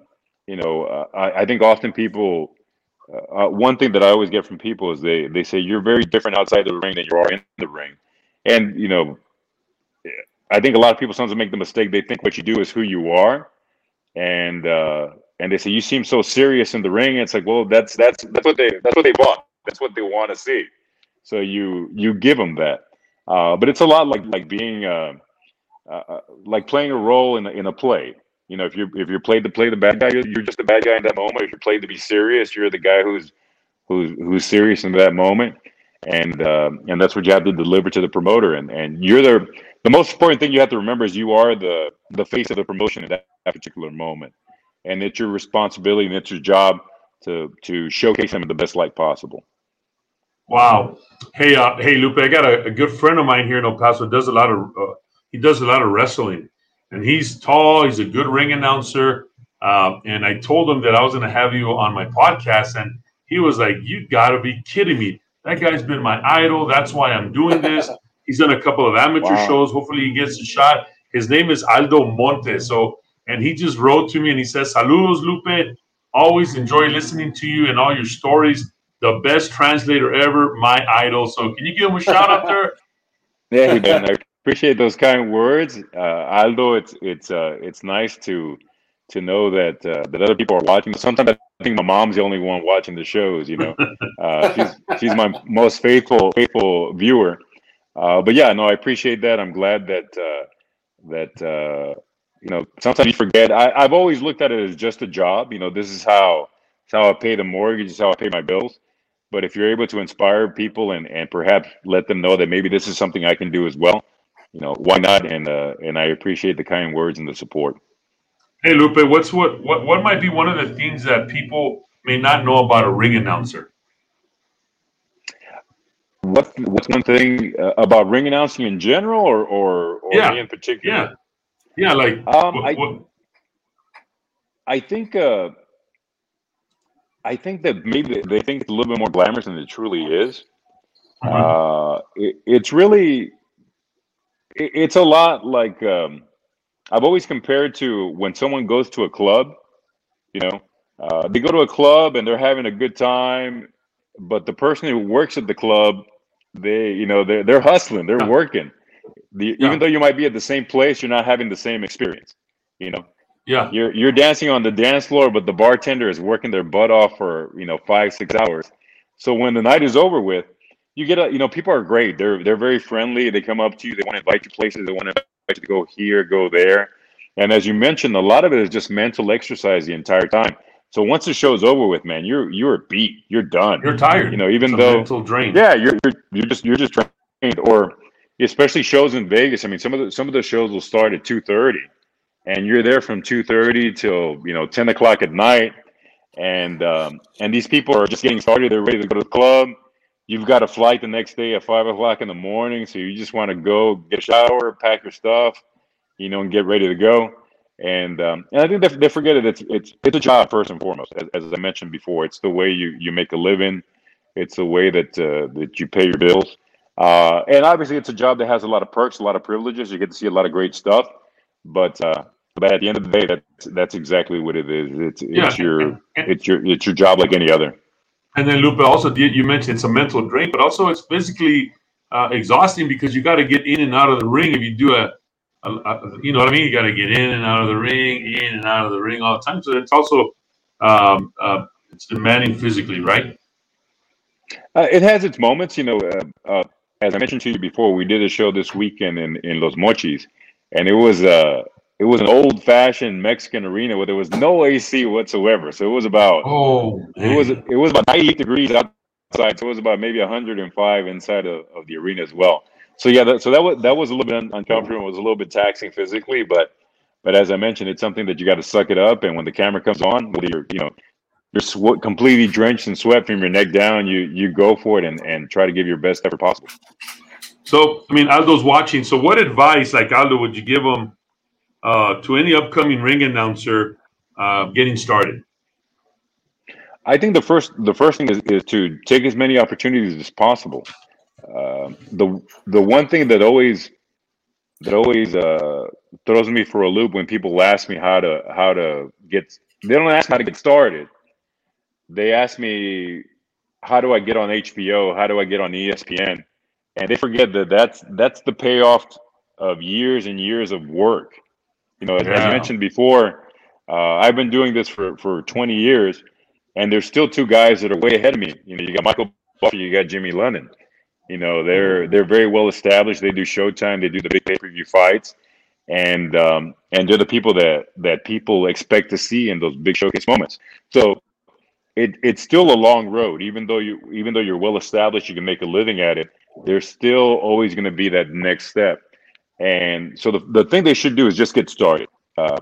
S2: you know uh, I, I think often people. Uh, uh, one thing that I always get from people is they they say you're very different outside the ring than you are in the ring, and you know. I think a lot of people sometimes make the mistake they think what you do is who you are, and uh, and they say you seem so serious in the ring. It's like, well, that's that's that's what they that's what they want. That's what they want to see. So you you give them that. Uh, but it's a lot like like being uh, uh, like playing a role in in a play. You know, if you're if you're played to play the bad guy, you're, you're just the bad guy in that moment. If you're played to be serious, you're the guy who's who's who's serious in that moment. And um, and that's what you have to deliver to the promoter. And and you're the the most important thing you have to remember is you are the the face of the promotion at that, that particular moment and it's your responsibility and it's your job to to showcase them in the best light possible.
S1: Wow. Hey, uh, hey, Lupe, I got a, a good friend of mine here in El Paso. Does a lot of uh, he does a lot of wrestling, and he's tall. He's a good ring announcer. Um, and I told him that I was going to have you on my podcast, and he was like, "You got to be kidding me! That guy's been my idol. That's why I'm doing this." He's done a couple of amateur
S2: Wow.
S1: shows. Hopefully, he gets a shot. His name is Aldo Montes. So, and he just wrote to me and he says, "Saludos, Lupe. Always enjoy listening to you and all your stories." the best translator ever, my idol. So can you give him a shout out there?
S2: Yeah, man, I appreciate those kind words, uh, Aldo. It's it's uh, it's nice to to know that uh, that other people are watching. Sometimes I think my mom's the only one watching the shows. You know, uh, she's she's my most faithful faithful viewer. Uh, but yeah, no, I appreciate that. I'm glad that uh, that uh, you know sometimes you forget. I, I've always looked at it as just a job. You know, this is how it's how I pay the mortgage. It's how I pay my bills. But if you're able to inspire people and, and perhaps let them know that maybe this is something I can do as well, you know, why not? And uh, and I appreciate the kind words and the support.
S1: Hey Lupe, what's what what what might be one of the things that people may not know about a ring announcer?
S2: What what's one thing uh, about ring announcing in general, or or, or
S1: Yeah,
S2: me in particular?
S1: Yeah. Yeah, like
S2: Um,
S1: what,
S2: I
S1: what,
S2: I think uh, I think that maybe they think it's a little bit more glamorous than it truly is. Uh, it, it's really it's a lot like um, I've always compared to when someone goes to a club. You know, uh, they go to a club and they're having a good time, but the person who works at the club, they you know they're they're hustling, they're
S1: Yeah.
S2: working. The,
S1: Yeah.
S2: Even though you might be at the same place, you're not having the same experience. You know,
S1: yeah,
S2: you're you're dancing on the dance floor, but the bartender is working their butt off for you know five six hours. So when the night is over with, you get a you know people are great. They're they're very friendly. They come up to you. They want to invite you places. They want to invite you to go here, go there. And as you mentioned, a lot of it is just mental exercise the entire time. So once the show's over with, man, you're you're beat. You're done.
S1: you're tired.
S2: you know, even
S1: It's
S2: though
S1: mental drain.
S2: yeah, you're, you're you're just you're just trained, or especially shows in Vegas. I mean, some of the some of the shows will start at two thirty, and you're there from two thirty till you know ten o'clock at night, and um, and these people are just getting started. They're ready to go to the club. You've got a flight the next day at five o'clock in the morning, so you just want to go get a shower, pack your stuff, you know, and get ready to go. And um, and I think they, they forget it. It's it's it's a job first and foremost. As, as I mentioned before, it's the way you you make a living. It's the way that uh, that you pay your bills. Uh, and obviously, it's a job that has a lot of perks, a lot of privileges. You get to see a lot of great stuff. But uh, but at the end of the day, that's that's exactly what it is. It's it's
S1: Yeah,
S2: your it's your it's your job like any other.
S1: And then Lupe, also did- you mentioned it's a mental drain, but also it's physically uh, exhausting because you got to get in and out of the ring if you do a, a, a- you know what I mean. You got to get in and out of the ring, in and out of the ring all the time. So it's also um, uh, it's demanding physically, right?
S2: Uh, it has its moments, you know. Uh, uh, as I mentioned to you before, we did a show this weekend in, in Los Mochis, and it was uh it was an old fashioned Mexican arena where there was no AC whatsoever. So it was about
S1: Oh,
S2: it was it was about 98 degrees outside, so it was about maybe 105 inside of, of the arena as well. So yeah, that, so that was that was a little bit uncomfortable. It was a little bit taxing physically, but but as I mentioned, it's something that you got to suck it up. And when the camera comes on, whether you're you know you're sw- completely drenched in sweat from your neck down, you you go for it and and try to give your best effort possible.
S1: So, I mean, Aldo's watching. So, what advice, like Aldo, would you give him uh, to any upcoming ring announcer uh, getting started?
S2: I think the first the first thing is, is to take as many opportunities as possible. Um the the one thing that always that always uh, throws me for a loop when people ask me how to how to get they don't ask how to get started. They ask me how do I get on HBO? How do I get on ESPN? And they forget that that's that's the payoff of years and years of work. You know, as, as
S1: Yeah.
S2: I mentioned before, uh, I've been doing this for for 20 years, and there's still two guys that are way ahead of me. You know, you got Michael Buffer, you got Jimmy Lennon. You know, they're they're very well established. They do Showtime, they do the big pay per view fights, and um, and they're the people that that people expect to see in those big showcase moments. So it it's still a long road. Even though you even though you're well established, you can make a living at it. There's still always going to be that next step. And so the, the thing they should do is just get started. Uh,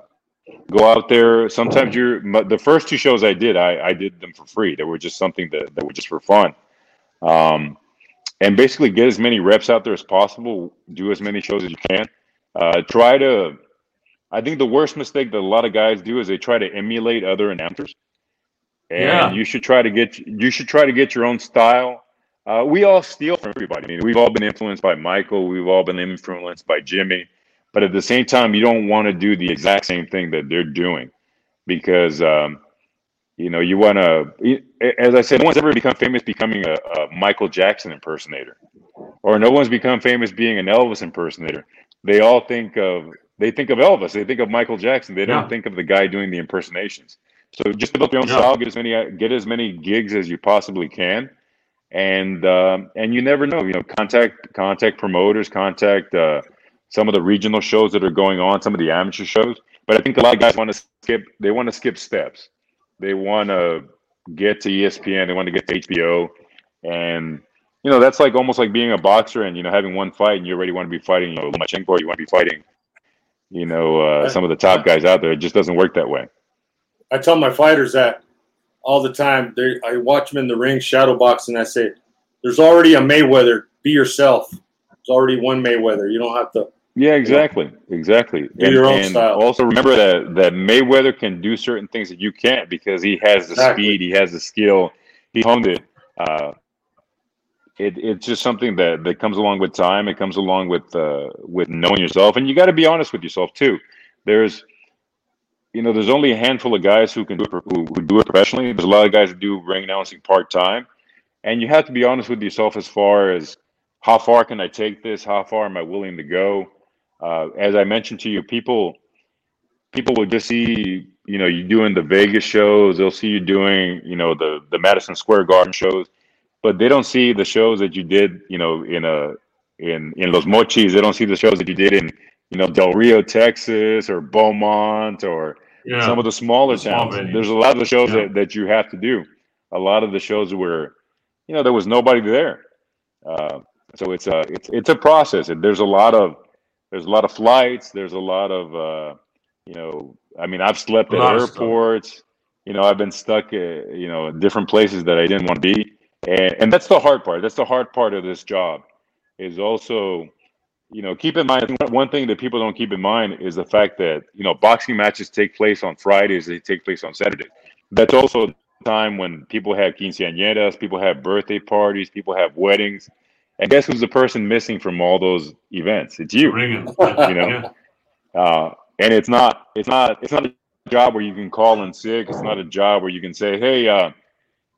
S2: go out there. Sometimes you're the first two shows I did, I, I did them for free. They were just something that, that were just for fun. Um, and basically get as many reps out there as possible. Do as many shows as you can. Uh, try to. I think the worst mistake that a lot of guys do is they try to emulate other announcers. And
S1: Yeah.
S2: you should try to get you should try to get your own style. Uh, we all steal from everybody. I mean, we've all been influenced by Michael. We've all been influenced by Jimmy. But at the same time, you don't want to do the exact same thing that they're doing, because um, you know you want to. As I said, no one's ever become famous becoming a, a Michael Jackson impersonator, or no one's become famous being an Elvis impersonator. They all think of they think of Elvis. They think of Michael Jackson. They don't
S1: Yeah.
S2: think of the guy doing the impersonations. So just develop your own
S1: Yeah.
S2: style. Get as many get as many gigs as you possibly can, and um, and you never know. You know, contact contact promoters, contact uh, some of the regional shows that are going on, some of the amateur shows. But I think a lot of guys want to skip. They want to skip steps. They want to get to ESPN. They want to get to HBO, and you know that's like almost like being a boxer and you know having one fight and you already want to be fighting you know Lomachenko you want to be fighting you know uh, some of the top guys out there. It just doesn't work that way.
S3: I tell my fighters that all the time. They, I watch them in the ring, shadow boxing. I say, "There's already a Mayweather. Be yourself. There's already one Mayweather. You don't have to."
S2: Yeah, exactly, exactly.
S3: Do
S2: and
S3: your own
S2: and
S3: style.
S2: also remember that that Mayweather can do certain things that you can't because he has the
S3: Exactly.
S2: speed, he has the skill, he honed it. Uh, it it's just something that that comes along with time. It comes along with uh, with knowing yourself, and you got to be honest with yourself too. There's you know, there's only a handful of guys who can do it who, who do it professionally. There's a lot of guys who do ring announcing part time, and you have to be honest with yourself as far as how far can I take this? How far am I willing to go? Uh, as I mentioned to you, people people will just see you know you doing the Vegas shows. They'll see you doing you know the the Madison Square Garden shows, but they don't see the shows that you did you know in a in in Los Mochis. They don't see the shows that you did in you know Del Rio, Texas, or Beaumont, or
S1: Yeah.
S2: some of the smaller
S1: The small
S2: towns. There's a lot of the shows
S1: Yeah.
S2: that, that you have to do. A lot of the shows where, you know, there was nobody there. Uh, so it's a it's it's a process, and there's a lot of there's a lot of flights. There's a lot of uh, you know, I mean, I've slept at
S1: lot of stuff.
S2: airports. You know, I've been stuck, uh, you know, in different places that I didn't want to be. and and that's the hard part. That's the hard part of this job, is also, you know, keep in mind one thing that people don't keep in mind is the fact that you know boxing matches take place on Fridays. They take place on Saturdays. That's also time when people have quinceañeras, people have birthday parties, people have weddings. And guess who's the person missing from all those events? It's you. You know, uh, and it's not it's not it's not a job where you can call in sick. It's not a job where you can say, hey, uh,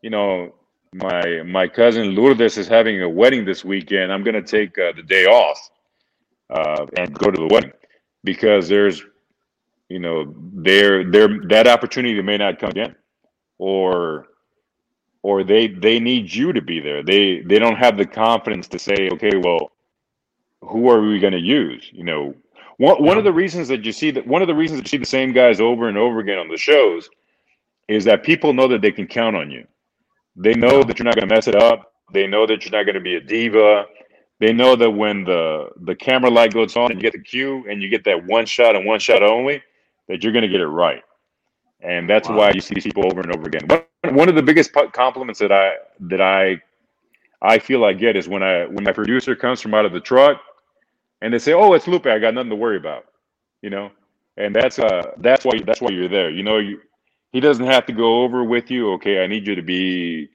S2: you know, my my cousin Lourdes is having a wedding this weekend. I'm going to take uh, the day off uh, and go to the wedding because there's, you know, there there that opportunity may not come again, or or they they need you to be there. They they don't have the confidence to say, okay, well, who are we going to use? You know, one one of the reasons that you see that one of the reasons that you see the same guys over and over again on the shows is that people know that they can count on you. They know that you're not going to mess it up. They know that you're not going to be a diva. They know that when the the camera light goes on and you get the cue and you get that one shot and one shot only, that you're going to get it right. And that's wow. why you see people over and over again. One, one of the biggest compliments that I that I I feel I get is when I when my producer comes from out of the truck and they say, "Oh, it's Lupe. I got nothing to worry about," you know. And that's uh that's why that's why you're there. You know, you he doesn't have to go over with you. Okay, I need you to be,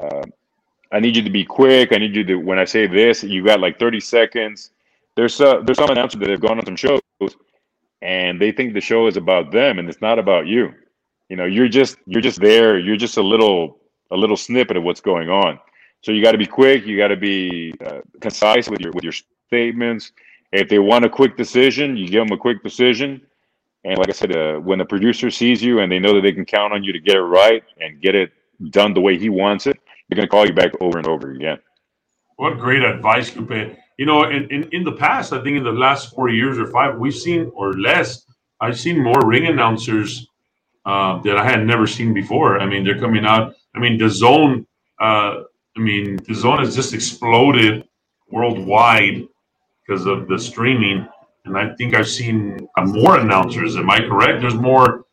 S2: uh, I need you to be quick. I need you to. When I say this, you got like 30 seconds. There's uh, there's some announcers that have gone on some shows, and they think the show is about them, and it's not about you. You know, you're just you're just there. You're just a little a little snippet of what's going on. So you got to be quick. You got to be uh, concise with your with your statements. If they want a quick decision, you give them a quick decision. And like I said, uh, when the producer sees you and they know that they can count on you to get it right and get it done the way he wants it, they're going to call you back over and over again.
S1: What great advice, Lupe. You know, in, in, in the past, I think in the last four years or five, we've seen, or less, I've seen more ring announcers uh, that I had never seen before. I mean, they're coming out. I mean, DAZN, uh, I mean, the zone has just exploded worldwide because of the streaming and I think I've seen more announcers. Am I correct? There's more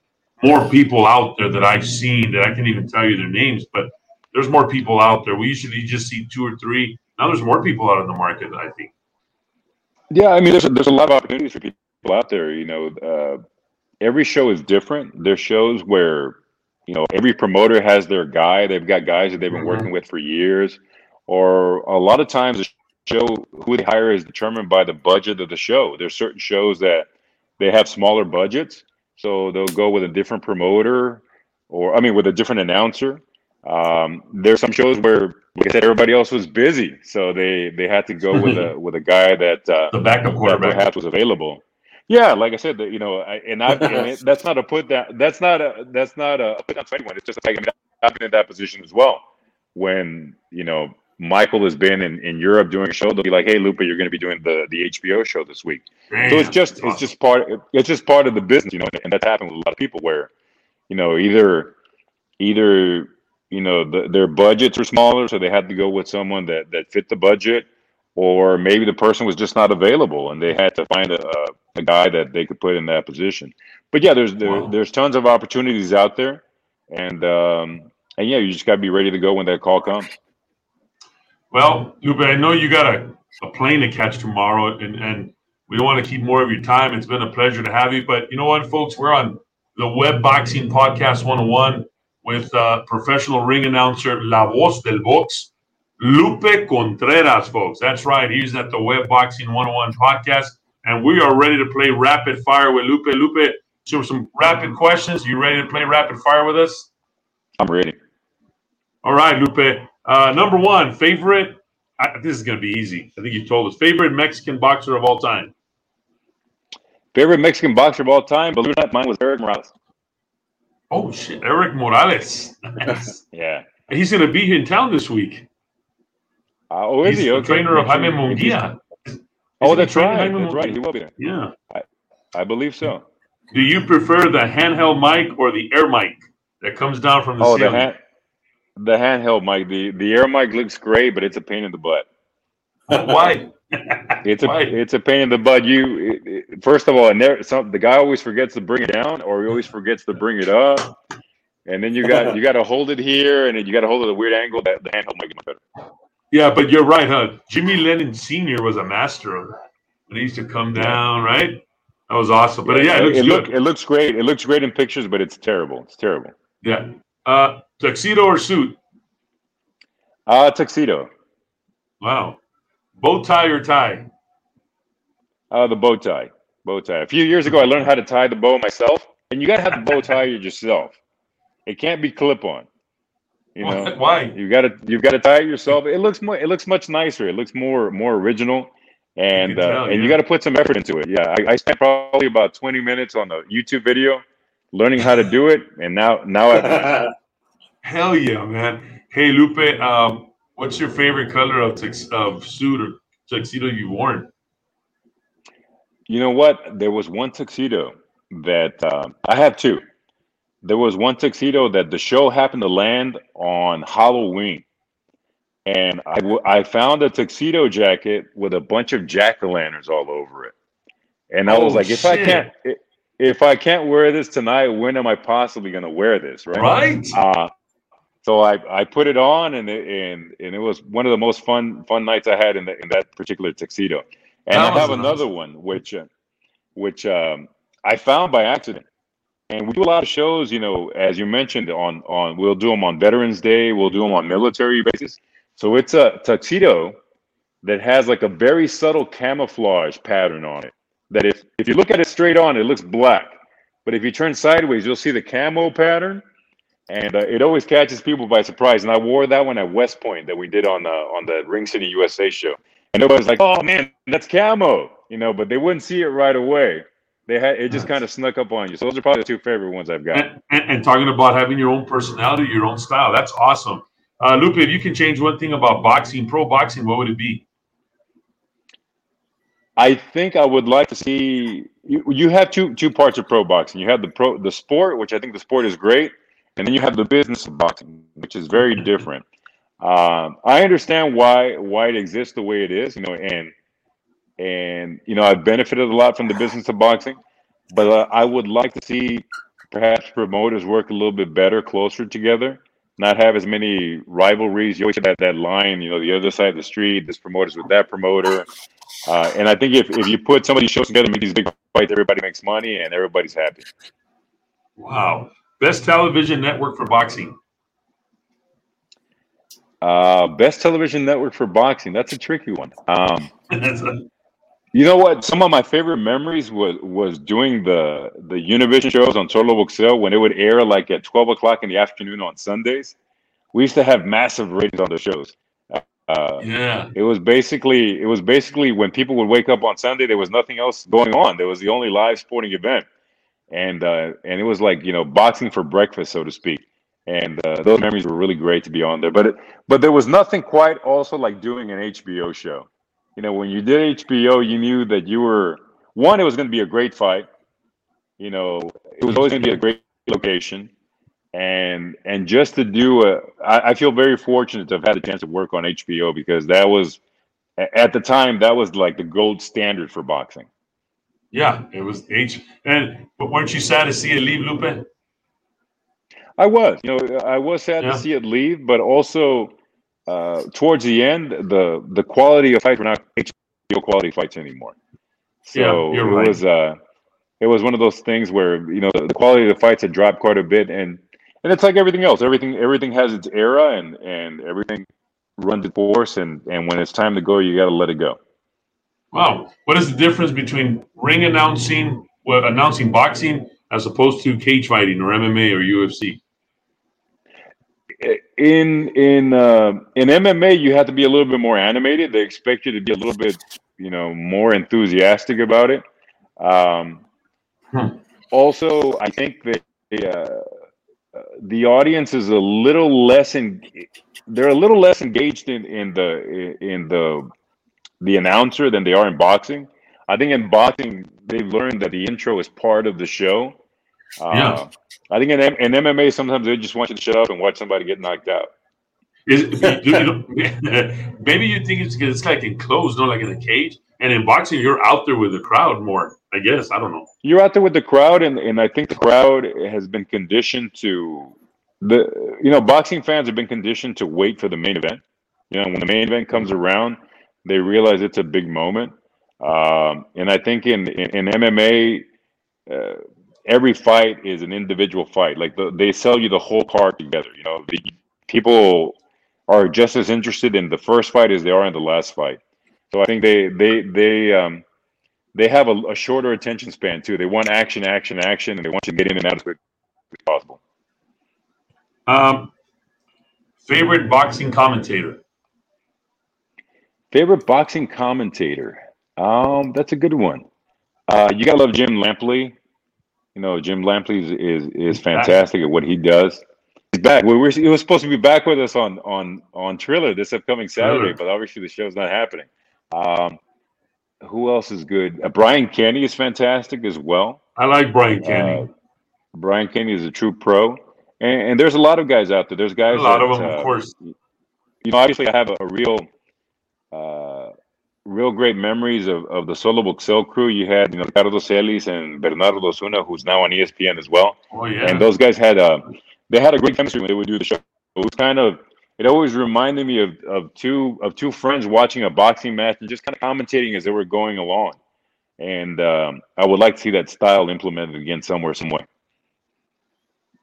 S1: more people out there that I've seen that I can't even tell you their names, but there's more people out there. We usually just see two or three. Now there's more people out in the market. I think.
S2: Yeah, I mean, there's a, there's a lot of opportunities for people out there. You know, uh, every show is different. There's shows where you know every promoter has their guy. They've got guys that they've been mm-hmm. working with for years, or a lot of times the show who they hire is determined by the budget of the show. There's certain shows that they have smaller budgets, so they'll go with a different promoter, or I mean, with a different announcer. Um, there's some shows where, like I said, everybody else was busy, so they they had to go with a with a guy that uh,
S1: the backup quarterback
S2: perhaps was available. Yeah, like I said, you know, I, and I and it, that's not a put that that's not a that's not a put down to anyone. It's just like I mean, I've been in that position as well when you know Michael has been in, in Europe doing a show, they'll be like, "Hey, Lupe, you're going to be doing the, the HBO show this week." Damn, so it's just it's just part it's just part of the business, you know, and that's happened with a lot of people where, you know, either either you know the, their budgets are smaller, so they had to go with someone that that fit the budget, or maybe the person was just not available and they had to find a, a guy that they could put in that position. But yeah, there's there, wow. there's tons of opportunities out there, and um, and yeah, you just got to be ready to go when that call comes.
S1: Well, Lupe, I know you got a, a plane to catch tomorrow, and, and we don't want to keep more of your time. It's been a pleasure to have you. But you know what, folks? We're on the Web Boxing Podcast 101 with uh, professional ring announcer La Voz del Box, Lupe Contreras, folks. That's right. He's at the Web Boxing 101 podcast. And we are ready to play rapid fire with Lupe. Lupe, so some rapid questions. You ready to play rapid fire with us?
S2: I'm ready.
S1: All right, Lupe. Uh, number one, favorite. I, this is going to be easy. I think you told us. Favorite Mexican boxer of all time.
S2: Favorite Mexican boxer of all time. Believe it or not, mine was Erik Morales.
S1: Oh shit, Erik Morales.
S2: yeah.
S1: He's going to be in town this week.
S2: Uh, oh, is
S1: He's
S2: he?
S1: The okay. trainer of Jaime Munguia.
S2: Oh, that's right. Jaime that's right. He will be there.
S1: Yeah.
S2: I, I believe so.
S1: Do you prefer the handheld mic or the air mic that comes down from the
S2: oh,
S1: ceiling?
S2: The hand, the handheld mic, the the air mic looks great, but it's a pain in the butt.
S1: Why?
S2: it's a Why? it's a pain in the butt. You it, it, first of all, never, some, the guy always forgets to bring it down, or he always forgets to bring it up. and then you got you got to hold it here, and then you got to hold it at a weird angle. That the handheld might get better.
S1: Yeah, but you're right, huh? Jimmy Lennon Sr. was a master of that. He used to come down, right? That was awesome. But yeah, it looks
S2: it,
S1: good.
S2: look, it looks great. It looks great in pictures, but it's terrible. It's terrible.
S1: yeah. Uh, tuxedo or suit?
S2: Uh tuxedo.
S1: Wow. Bow tie or tie?
S2: Uh, the bow tie. Bow tie. A few years ago, I learned how to tie the bow myself, and you got to have the bow tie yourself. It can't be clip on. You know,
S1: Why?
S2: you got to you've got to tie it yourself. It looks more. It looks much nicer. It looks more more original, and
S1: can
S2: uh, and
S1: yeah.
S2: you got to put some effort into it. Yeah, I, I spent probably about twenty minutes on a YouTube video learning how to do it, and now now I
S1: Hell yeah, man. Hey, Lupe, um, what's your favorite color of tux- of suit or tuxedo you've worn?
S2: You know what? There was one tuxedo that um, I have two. There was one tuxedo that the show happened to land on Halloween, and I, w- I found a tuxedo jacket with a bunch of jack o' lanterns all over it, and I was
S1: Oh,
S2: like, if I can't, if I can't wear this tonight, when am I possibly going to wear this? Right.
S1: Right?
S2: Uh, so I, I put it on and it, and and it was one of the most fun fun nights I had in, the, in that particular tuxedo. And
S1: That
S2: I have
S1: an
S2: another one which uh, which um, I found by accident. And we do a lot of shows, you know, as you mentioned on on we'll do them on Veterans Day, we'll do them on military bases. So it's a tuxedo that has like a very subtle camouflage pattern on it. That if if you look at it straight on, it looks black, but if you turn sideways, you'll see the camo pattern and uh, it always catches people by surprise. And I wore that one at West Point that we did on the on the Ring City USA show, and everybody's like, "Oh man, that's camo," you know, but they wouldn't see it right away. They had it just kind of snuck up on you. So those are probably the two favorite ones I've got.
S1: And, and, and talking about having your own personality, your own style. That's awesome. Uh, Lupe, if you can change one thing about boxing, pro boxing, what would it be?
S2: I think I would like to see you, you have two two parts of pro boxing. You have the pro the sport, which I think the sport is great, and then you have the business of boxing, which is very different. Um, I understand why why it exists the way it is, you know, and and you know I've benefited a lot from the business of boxing, but uh, I would like to see perhaps promoters work a little bit better, closer together, not have as many rivalries. You always have that, that line, you know, the other side of the street, this promoter's with that promoter. Uh, and I think if, if you put some of these shows together, and make these big fights, everybody makes money and everybody's happy.
S1: Wow. Best television network for boxing.
S2: Uh, best television network for boxing. That's a tricky one. Um, you know what? Some of my favorite memories was was doing the the Univision shows on Solo Boxeo when it would air like at twelve o'clock in the afternoon on Sundays. We used to have massive ratings on the shows. Uh,
S1: yeah.
S2: It was basically it was basically when people would wake up on Sunday, there was nothing else going on. There was the only live sporting event, and uh, and it was like you know boxing for breakfast, so to speak. And uh, those memories were really great to be on there. But it, but there was nothing quite also like doing an HBO show. You know, when you did HBO, you knew that you were one. It was going to be a great fight. You know, it was always going to be a great location and and just to do a I, I feel very fortunate to have had the chance to work on hbo because that was at the time that was like the gold standard for boxing
S1: Yeah. It was H. And but weren't you sad to see it leave, Lupe?
S2: i was you know i was sad
S1: Yeah.
S2: to see it leave but also uh towards the end the the quality of fights were not hbo quality fights anymore so
S1: Yeah, you're
S2: it
S1: right.
S2: was uh it was one of those things where you know the, the quality of the fights had dropped quite a bit and and it's like everything else everything everything has its era and and everything runs its course and and when it's time to go you got to let it go
S1: Wow. What is the difference between ring announcing, well, announcing boxing as opposed to cage fighting or MMA or UFC?
S2: in in uh, in MMA, you have to be a little bit more animated. They expect you to be a little bit, you know, more enthusiastic about it. Um,
S1: Hmm.
S2: Also, I think that the, uh, the audience is a little less in. They're a little less engaged in in the in the the announcer than they are in boxing. I think in boxing they've learned that the intro is part of the show. Uh,
S1: Yeah.
S2: I think in, M- in MMA sometimes they just want you to shut up and watch somebody get knocked out.
S1: Is you- maybe you think it's because it's like enclosed, not like in a cage. And in boxing, you're out there with the crowd more. I guess I don't know.
S2: You're out there with the crowd, and, and I think the crowd has been conditioned to the you know boxing fans have been conditioned to wait for the main event. You know, when the main event comes around, they realize it's a big moment. Um, and I think in in, in MMA, uh, every fight is an individual fight. Like the, they sell you the whole card together. You know, the people are just as interested in the first fight as they are in the last fight. So I think they they they um, they have a, a shorter attention span too. They want action, action, action, and they want you to get in and out as quick as possible.
S1: Um, favorite boxing commentator.
S2: Favorite boxing commentator. Um, that's a good one. Uh, you gotta love Jim Lampley. You know, Jim Lampley is is, is fantastic at what he does. He's back. We were he was supposed to be back with us on on on Triller this upcoming Saturday, but obviously the show's not happening. Um, who else is good? Uh, Brian Kenny is fantastic as well.
S1: I like Brian Kenny. Uh,
S2: Brian Kenny is a true pro, and, and, there's a lot of guys out there. There's guys.
S1: A lot
S2: that,
S1: of them, of uh, course.
S2: You know, obviously, I have a, a real, uh, real great memories of, of the Solo Boxeo crew. You had, you know, Carlos Celis and Bernardo Osuna, who's now on ESPN as well.
S1: Oh yeah.
S2: And those guys had a, they had a great chemistry when they would do the show. It was kind of it always reminded me of, of two of two friends watching a boxing match and just kind of commentating as they were going along. And um, I would like to see that style implemented again somewhere, somewhere.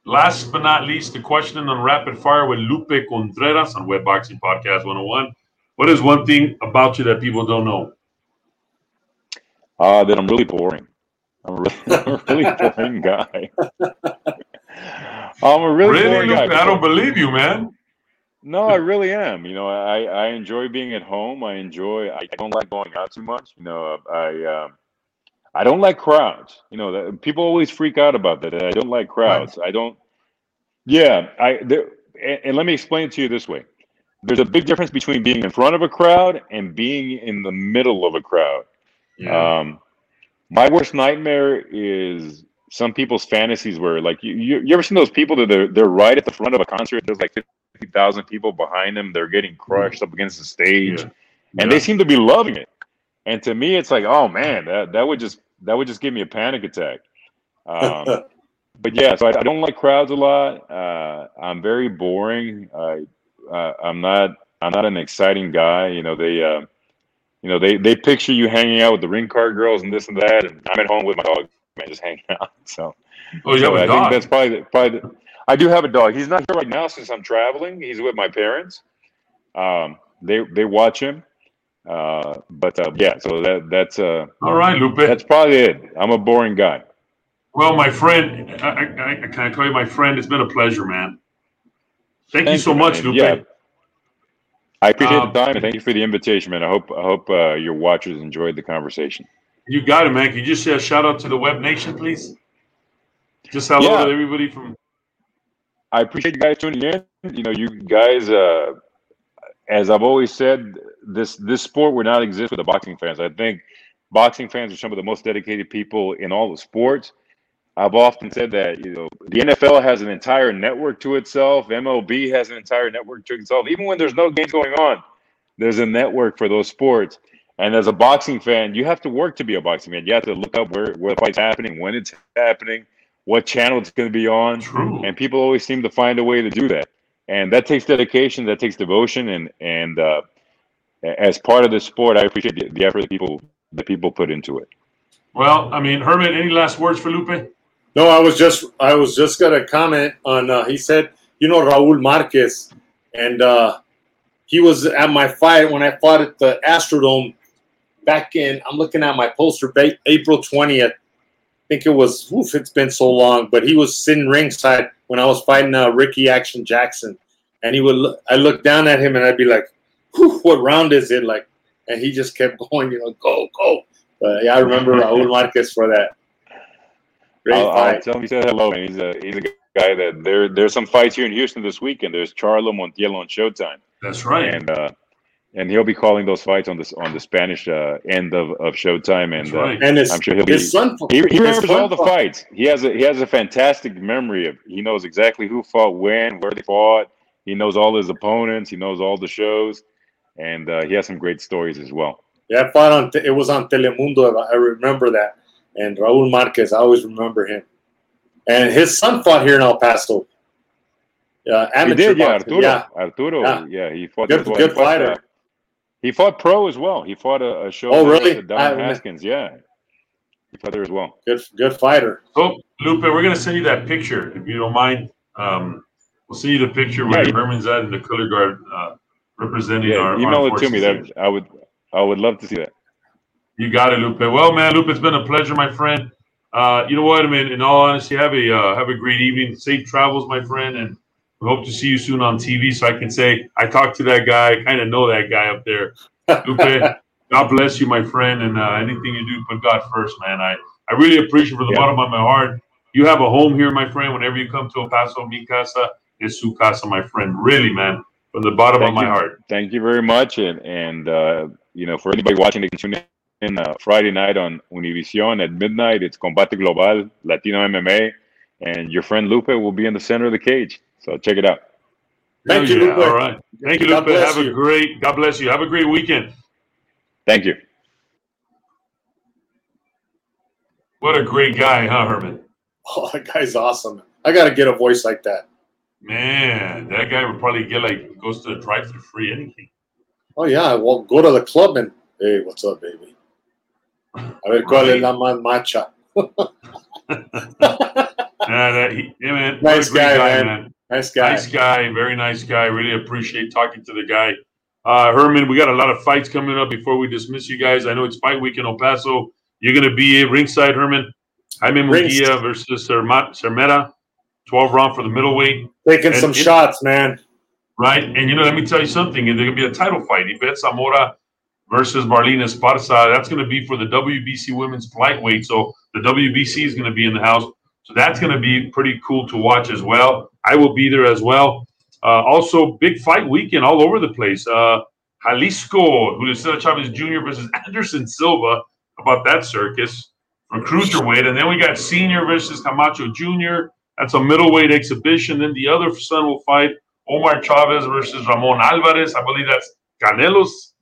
S1: Last but not least, the question on rapid fire with Lupe Contreras on Web Boxing Podcast 101. What is one thing about you that people don't know?
S2: Uh, that I'm really boring. I'm, really, I'm a really boring guy. I'm a really,
S1: really
S2: boring guy.
S1: I don't believe you, man.
S2: No, I really am. You know, I, I enjoy being at home. I enjoy. I don't like going out too much. You know, I um, I don't like crowds. You know, that, people always freak out about that. I don't like crowds. Right. I don't. Yeah, I. There, and, and let me explain it to you this way. There's a big difference between being in front of a crowd and being in the middle of a crowd. Yeah. Um, my worst nightmare is some people's fantasies where like you, you, you ever seen those people that they're, they're right at the front of a concert there's like thousand people behind them. They're getting crushed up against the stage, yeah. and yeah. they seem to be loving it. And to me, it's like, oh man, that that would just that would just give me a panic attack. Um, but yeah, so I, I, don't like crowds a lot. Uh, I'm very boring. I uh, I'm not I'm not an exciting guy. You know they. Uh, you know, they, they picture you hanging out with the ring card girls and this and that, and I'm at home with my dog, man, just hanging out. So,
S1: oh, you so
S2: I
S1: dog.
S2: think that's probably the, probably the, I do have a dog. He's not here right now since I'm traveling. He's with my parents. Um, they they watch him. Uh, but uh, yeah, so that that's uh,
S1: all right, Lupe.
S2: That's probably it. I'm a boring guy.
S1: Well, my friend, I, I, I can I tell you, my friend, it's been a pleasure, man. Thank, thank you so you, much, Lupe. Yeah.
S2: I appreciate um, the time and thank you for the invitation, man. I hope I hope uh, your watchers enjoyed the conversation.
S1: You got it, man. Can you just say a shout out to the Web Nation, please? Just hello yeah. to everybody from
S2: I appreciate you guys tuning in. You know, you guys, uh, as I've always said, this this sport would not exist without the boxing fans. I think boxing fans are some of the most dedicated people in all the sports. I've often said that you know the NFL has an entire network to itself. MLB has an entire network to itself. Even when there's no games going on, there's a network for those sports. And as a boxing fan, you have to work to be a boxing fan. You have to look up where where the fight's happening, when it's happening what channel it's going to be on.
S1: True.
S2: And people always seem to find a way to do that. And that takes dedication, that takes devotion, and and uh, as part of the sport, I appreciate the, the, effort that people that people put into it.
S1: Well, I mean, Herman, any last words for Lupe?
S3: No, I was just I was just gonna comment on. Uh, he said, you know, Raul Marquez, and uh, he was at my fight when I fought at the Astrodome back in. I'm looking at my poster, April twentieth, I think it was, oof, it's been so long, but he was sitting ringside when I was fighting uh, Ricky Action Jackson. And he would, I looked down at him and I'd be like, what round is it? Like, and he just kept going, you know, go, go. But yeah, I remember Raul Marquez for that.
S2: Great I'll. I'll tell him he said hello. He's a, he's a guy that there, there's some fights here in Houston this weekend. There's Charlo Montiel on Showtime.
S1: That's right.
S2: And, uh, and he'll be calling those fights on this on the Spanish uh, end of, of Showtime, and,
S1: right.
S2: uh,
S3: and his,
S2: I'm sure he'll
S3: be.
S2: Son, he, he remembers all the fights. He has a he has a fantastic memory of. He knows exactly who fought when, where they fought. He knows all his opponents. He knows all the shows, and uh, he has some great stories as well.
S3: Yeah, I fought on. It was on Telemundo. I remember that. And Raul Marquez, I always remember him. And his son fought here in El Paso. uh,
S2: He
S3: amateur
S2: did, yeah. Arturo.
S3: Yeah,
S2: Arturo,
S3: Yeah.
S2: yeah, he fought
S3: Good- good
S2: He fought,
S3: fighter.
S2: uh, he fought pro as well. He fought a, a show.
S3: Oh, really?
S2: at Don
S3: I-
S2: Haskins, yeah. He fought there as well.
S3: good good fighter.
S1: So, Lupe, we're gonna send you that picture if you don't mind. Um, we'll send you the picture where
S2: Yeah.
S1: Herman's at in the color guard uh, representing
S2: Yeah,
S1: our.
S2: email
S1: armed
S2: it to me. That I would, I would love to see that.
S1: You got it, Lupe. Well, man, Lupe, it's been a pleasure, my friend. Uh, you know what? I mean, in all honesty, have a uh, have a great evening. Safe travels, my friend, and we hope to see you soon on TV, so I can say I talked to that guy. I kind of know that guy up there. Lupe, God bless you, my friend, and uh, anything you do, put God first, man. I I really appreciate from the
S2: Yeah.
S1: bottom of my heart. You have a home here, my friend. Whenever you come to El Paso, mi casa es su casa, my friend. Really, man, from the bottom
S2: Thank
S1: of my
S2: you.
S1: heart.
S2: Thank you very much, and and uh, you know, for anybody watching, they can tune in uh, Friday night on Univision at midnight. It's Combate Global Latino MMA, and your friend Lupe will be in the center of the cage. So check it out.
S3: Thank
S1: Hell
S3: you,
S1: yeah.
S3: Lupe.
S1: All right. Thank you,
S3: God
S1: Lupe.
S3: bless
S1: Have a great. God bless you. Have a great weekend.
S2: Thank you.
S1: What a great guy, huh, Herman?
S3: Oh, that guy's awesome. I got to get a voice like that.
S1: Man, that guy would probably get like goes to the drive for free anything.
S3: Oh yeah, well, go to the club and hey, what's up, baby? A ver cuál es la más macha.
S1: That he, yeah, man.
S3: Nice guy, man. Nice guy.
S1: Nice guy, very nice guy. Really appreciate talking to the guy. Uh, Herman, we got a lot of fights coming up before we dismiss you guys. I know it's fight week in El Paso. You're going to be ringside, Herman. Jaime Munguia versus Szeremeta, 12 round for the middleweight.
S3: Taking
S1: And
S3: some
S1: it-
S3: shots, man.
S1: Right. And you know, let me tell you something. There's going to be a title fight. Ibeth Zamora versus Marlen Esparza. That's going to be for the WBC women's lightweight. So the WBC is going to be in the house. So that's going to be pretty cool to watch as well. I will be there as well. Uh, also, big fight weekend all over the place. Uh, Jalisco, Julio Chavez Jr. versus Anderson Silva. How about that circus for cruiserweight? And then we got Senior versus Camacho Jr. That's a middleweight exhibition. Then the other son will fight Omar Chavez versus Ramon Alvarez. I believe that's Canelo's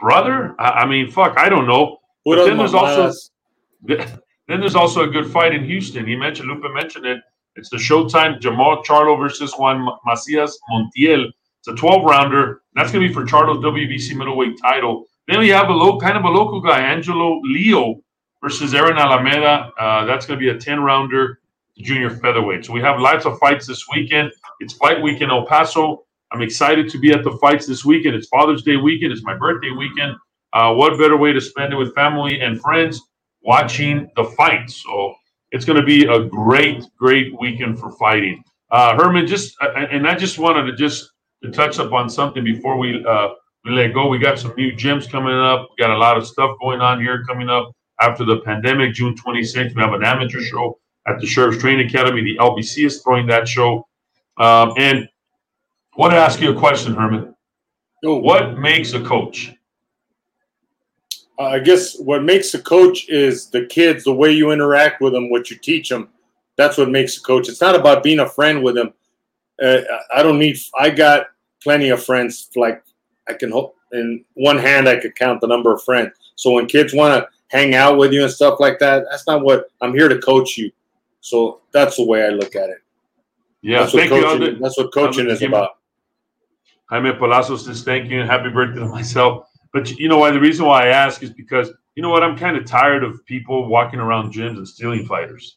S1: brother. I, I mean, fuck, I don't know. But then there's also then there's also a good fight in Houston. He mentioned Lupe mentioned it. It's the Showtime Jermall Charlo versus Juan Macias Montiel. It's a 12 rounder. That's going to be for Charlo's WBC middleweight title. Then we have a low kind of a local guy, Angelo Leo versus Aaron Alameda. Uh, that's going to be a 10 rounder junior featherweight. So we have lots of fights this weekend. It's fight week in El Paso. I'm excited to be at the fights this weekend. It's Father's Day weekend. It's my birthday weekend. Uh, what better way to spend it with family and friends watching the fights? So it's going to be a great, great weekend for fighting. Uh, Herman, just uh, and I just wanted to just to touch up on something before we uh, we let go. We got some new gyms coming up. We got a lot of stuff going on here coming up after the pandemic. June 26th, we have an amateur show at the Sheriff's Training Academy. The LBC is throwing that show. Um, and I want to ask you a question, Herman.
S3: Oh,
S1: What makes a coach?
S3: Uh, I guess what makes a coach is the kids, the way you interact with them, what you teach them. That's what makes a coach. It's not about being a friend with them. Uh, I don't need. I got plenty of friends. Like I can hope in one hand I could count the number of friends. So when kids want to hang out with you and stuff like that, that's not what I'm here to coach you. So that's the way I look at it.
S1: Yeah,
S3: that's what
S1: thank you.
S3: coaching.
S1: Alden.
S3: that's what coaching is about.
S1: Jaime Palazzo says thank you and happy birthday to myself. But you know why? The reason why I ask is because you know what? I'm kind of tired of people walking around gyms and stealing fighters.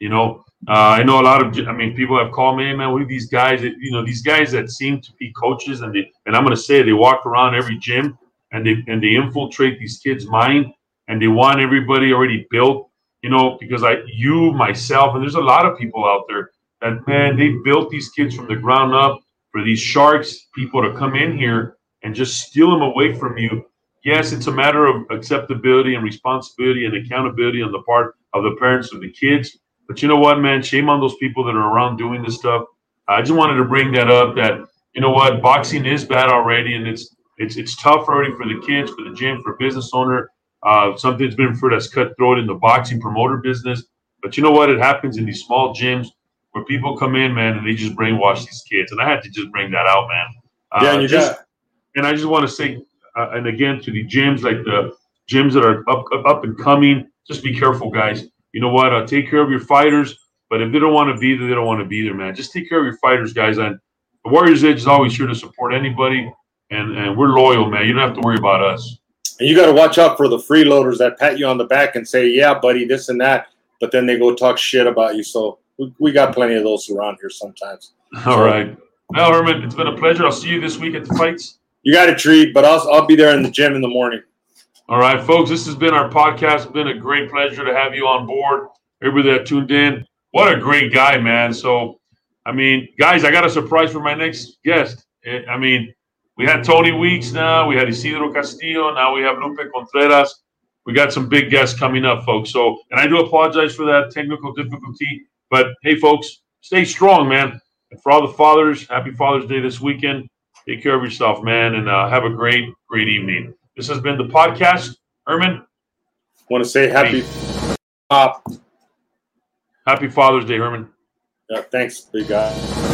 S1: You know, uh, I know a lot of. I mean, people have called me, "Hey, man, what are these guys? That, you know, these guys that seem to be coaches, and they and I'm going to say they walk around every gym and they and they infiltrate these kids' mind and they want everybody already built. You know, because I, you, myself, and there's a lot of people out there that man, they built these kids from the ground up for these sharks people to come in here and just steal them away from you. Yes, it's a matter of acceptability and responsibility and accountability on the part of the parents of the kids. But you know what, man? Shame on those people that are around doing this stuff. I just wanted to bring that up. That you know what, boxing is bad already, and it's it's it's tough already for the kids, for the gym, for business owner. Uh, something's been for that's cutthroat in the boxing promoter business. But you know what? It happens in these small gyms where people come in, man, and they just brainwash these kids. And I had to just bring that out, man. Uh,
S3: yeah, and you
S1: just,
S3: got
S1: and I just want to say, uh, and again to the gyms, like the gyms that are up up and coming, just be careful, guys. You know what? Uh, take care of your fighters, But if they don't want to be there, they don't want to be there, man. Just take care of your fighters, guys. And the Warriors Edge is always here to support anybody, and and we're loyal, man. You don't have to worry about us.
S3: And you got to watch out for the freeloaders that pat you on the back and say, "Yeah, buddy, this and that," but then they go talk shit about you. So we, we got plenty of those around here sometimes.
S1: All right. Well, Herman, it's been a pleasure. I'll see you this week at the fights.
S3: You got a treat, but I'll I'll be there in the gym in the morning.
S1: All right, folks. This has been our podcast. It's been a great pleasure to have you on board. Everybody that tuned in, what a great guy, man. So, I mean, guys, I got a surprise for my next guest. Eh, I mean, we had Tony Weeks now, we had Isidro Castillo, now we have Lupe Contreras. We got some big guests coming up, folks. So, and I do apologize for that technical difficulty, but hey, folks, stay strong, man. And for all the fathers, happy Father's Day this weekend. Take care of yourself, man, and uh, have a great, great evening. This has been the podcast. Herman,
S3: Want to say happy pop?
S1: happy Father's Day, Herman.
S3: Yeah, thanks, big guy.